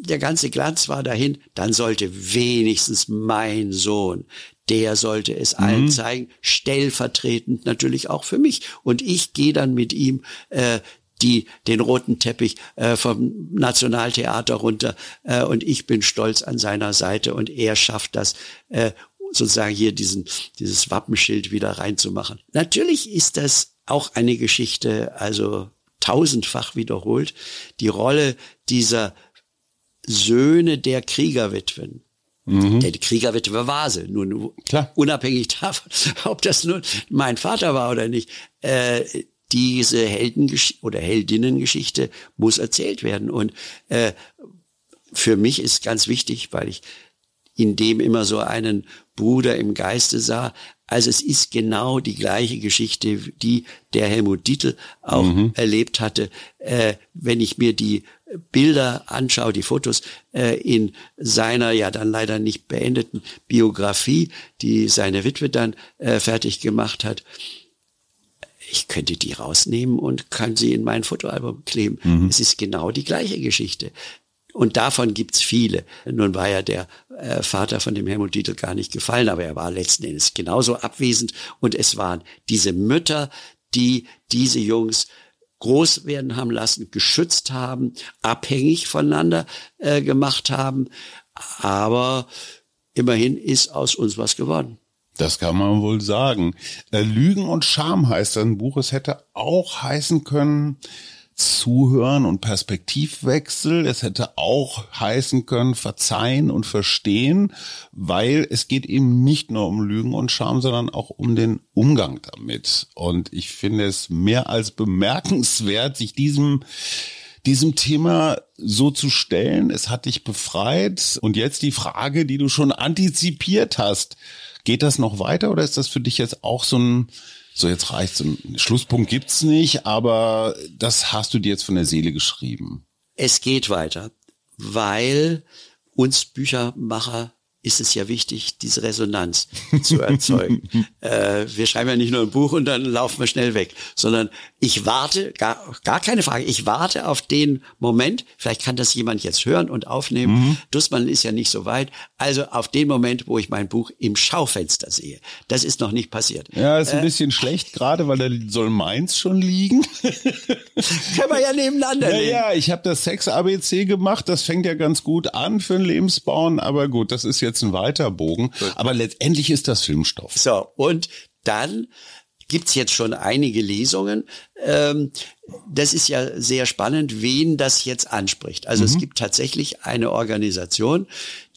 der ganze Glanz war dahin. Dann sollte wenigstens mein Sohn der sollte es allen mhm. zeigen, stellvertretend natürlich auch für mich. Und ich gehe dann mit ihm äh, die den roten Teppich äh, vom Nationaltheater runter äh, und ich bin stolz an seiner Seite und er schafft das äh, sozusagen hier diesen dieses Wappenschild wieder reinzumachen. Natürlich ist das auch eine Geschichte, also tausendfach wiederholt, die Rolle dieser Söhne der Kriegerwitwen. Mhm. Der Kriegerwitwe war sie. Nun, Klar. unabhängig davon, ob das nun mein Vater war oder nicht. Äh, diese Heldengeschichte oder Heldinnengeschichte muss erzählt werden. Und äh, für mich ist ganz wichtig, weil ich in dem immer so einen Bruder im Geiste sah. Also es ist genau die gleiche Geschichte, die der Helmut Dietl auch mhm. erlebt hatte. Äh, wenn ich mir die Bilder anschaue, die Fotos äh, in seiner ja dann leider nicht beendeten Biografie, die seine Witwe dann äh, fertig gemacht hat, ich könnte die rausnehmen und kann sie in mein Fotoalbum kleben. Mhm. Es ist genau die gleiche Geschichte. Und davon gibt's viele. Nun war ja der äh, Vater von dem Helmut Dietl gar nicht gefallen, aber er war letzten Endes genauso abwesend. Und es waren diese Mütter, die diese Jungs groß werden haben lassen, geschützt haben, abhängig voneinander äh, gemacht haben. Aber immerhin ist aus uns was geworden. Das kann man wohl sagen. Äh, Lügen und Scham heißt ein Buch. Es hätte auch heißen können, Zuhören und Perspektivwechsel. Es hätte auch heißen können, verzeihen und verstehen, weil es geht eben nicht nur um Lügen und Scham, sondern auch um den Umgang damit. Und ich finde es mehr als bemerkenswert, sich diesem diesem Thema so zu stellen. Es hat dich befreit. Und jetzt die Frage, die du schon antizipiert hast. Geht das noch weiter oder ist das für dich jetzt auch so ein so jetzt reicht's. Schlusspunkt gibt's nicht, aber das hast du dir jetzt von der Seele geschrieben. Es geht weiter, weil uns Büchermacher ist es ja wichtig, diese Resonanz zu erzeugen. äh, wir schreiben ja nicht nur ein Buch und dann laufen wir schnell weg, sondern ich warte, gar, gar keine Frage, ich warte auf den Moment, vielleicht kann das jemand jetzt hören und aufnehmen, mhm. Dussmann ist ja nicht so weit, also auf den Moment, wo ich mein Buch im Schaufenster sehe. Das ist noch nicht passiert. Ja, ist ein äh, bisschen schlecht, gerade weil da soll meins schon liegen. Können wir ja nebeneinander Ja, ja, ich habe das Sex-ABC gemacht, das fängt ja ganz gut an für ein Lebensbauen, aber gut, das ist jetzt ein weiter Bogen. Aber letztendlich ist das Filmstoff. So, und dann gibt's jetzt schon einige Lesungen. Ähm, das ist ja sehr spannend, wen das jetzt anspricht. Also mhm. es gibt tatsächlich eine Organisation,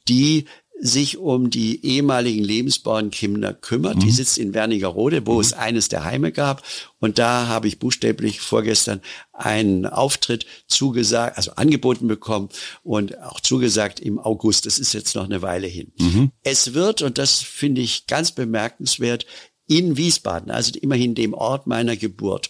die sich um die ehemaligen Lebensbauernkinder kümmert. Mhm. Die sitzt in Wernigerode, wo mhm. es eines der Heime gab. Und da habe ich buchstäblich vorgestern einen Auftritt zugesagt, also angeboten bekommen und auch zugesagt im August. Das ist jetzt noch eine Weile hin. Mhm. Es wird, und das finde ich ganz bemerkenswert, in Wiesbaden, also immerhin dem Ort meiner Geburt,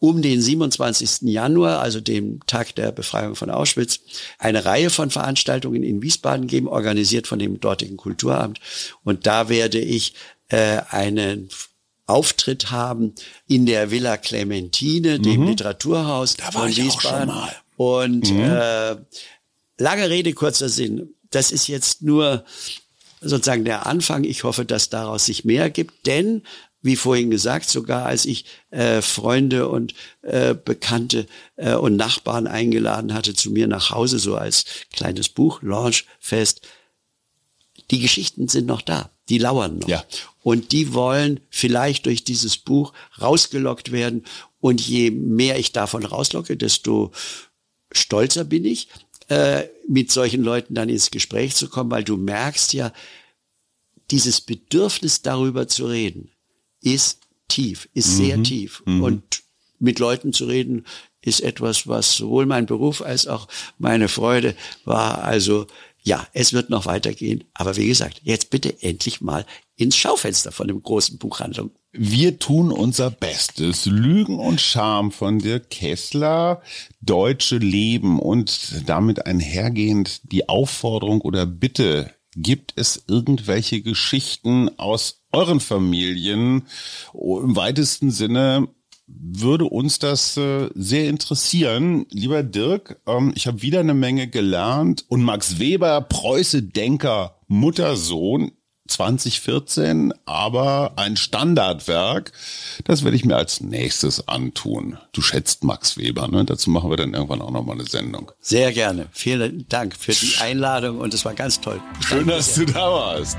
um den 27. Januar, also dem Tag der Befreiung von Auschwitz, eine Reihe von Veranstaltungen in Wiesbaden geben, organisiert von dem dortigen Kulturamt. Und da werde ich äh, einen Auftritt haben in der Villa Clementine, dem mhm. Literaturhaus da war von ich Wiesbaden. Auch schon mal. Und mhm. äh, lange Rede, kurzer Sinn. Das ist jetzt nur sozusagen der Anfang. Ich hoffe, dass daraus sich mehr gibt, denn wie vorhin gesagt, sogar als ich äh, Freunde und äh, Bekannte äh, und Nachbarn eingeladen hatte zu mir nach Hause, so als kleines Buch, Launchfest. Die Geschichten sind noch da. Die lauern noch. Ja. Und die wollen vielleicht durch dieses Buch rausgelockt werden. Und je mehr ich davon rauslocke, desto stolzer bin ich, äh, mit solchen Leuten dann ins Gespräch zu kommen, weil du merkst ja, dieses Bedürfnis darüber zu reden ist tief, ist sehr tief. Und mit Leuten zu reden ist etwas, was sowohl mein Beruf als auch meine Freude war. Also ja, es wird noch weitergehen. Aber wie gesagt, jetzt bitte endlich mal ins Schaufenster von dem großen Buchhandlung. Wir tun unser Bestes. Lügen und Scham von Dirk Kessler, Deutsche Leben und damit einhergehend die Aufforderung oder Bitte, gibt es irgendwelche Geschichten aus euren Familien? Oh, Im weitesten Sinne würde uns das äh, sehr interessieren. Lieber Dirk, ähm, ich habe wieder eine Menge gelernt und Max Weber, Preuße-Denker, Muttersohn, 2014, aber ein Standardwerk. Das werde ich mir als nächstes antun. Du schätzt Max Weber, ne? Dazu machen wir dann irgendwann auch nochmal eine Sendung. Sehr gerne. Vielen Dank für die Einladung und es war ganz toll. Schön, Danke dass sehr. du da warst.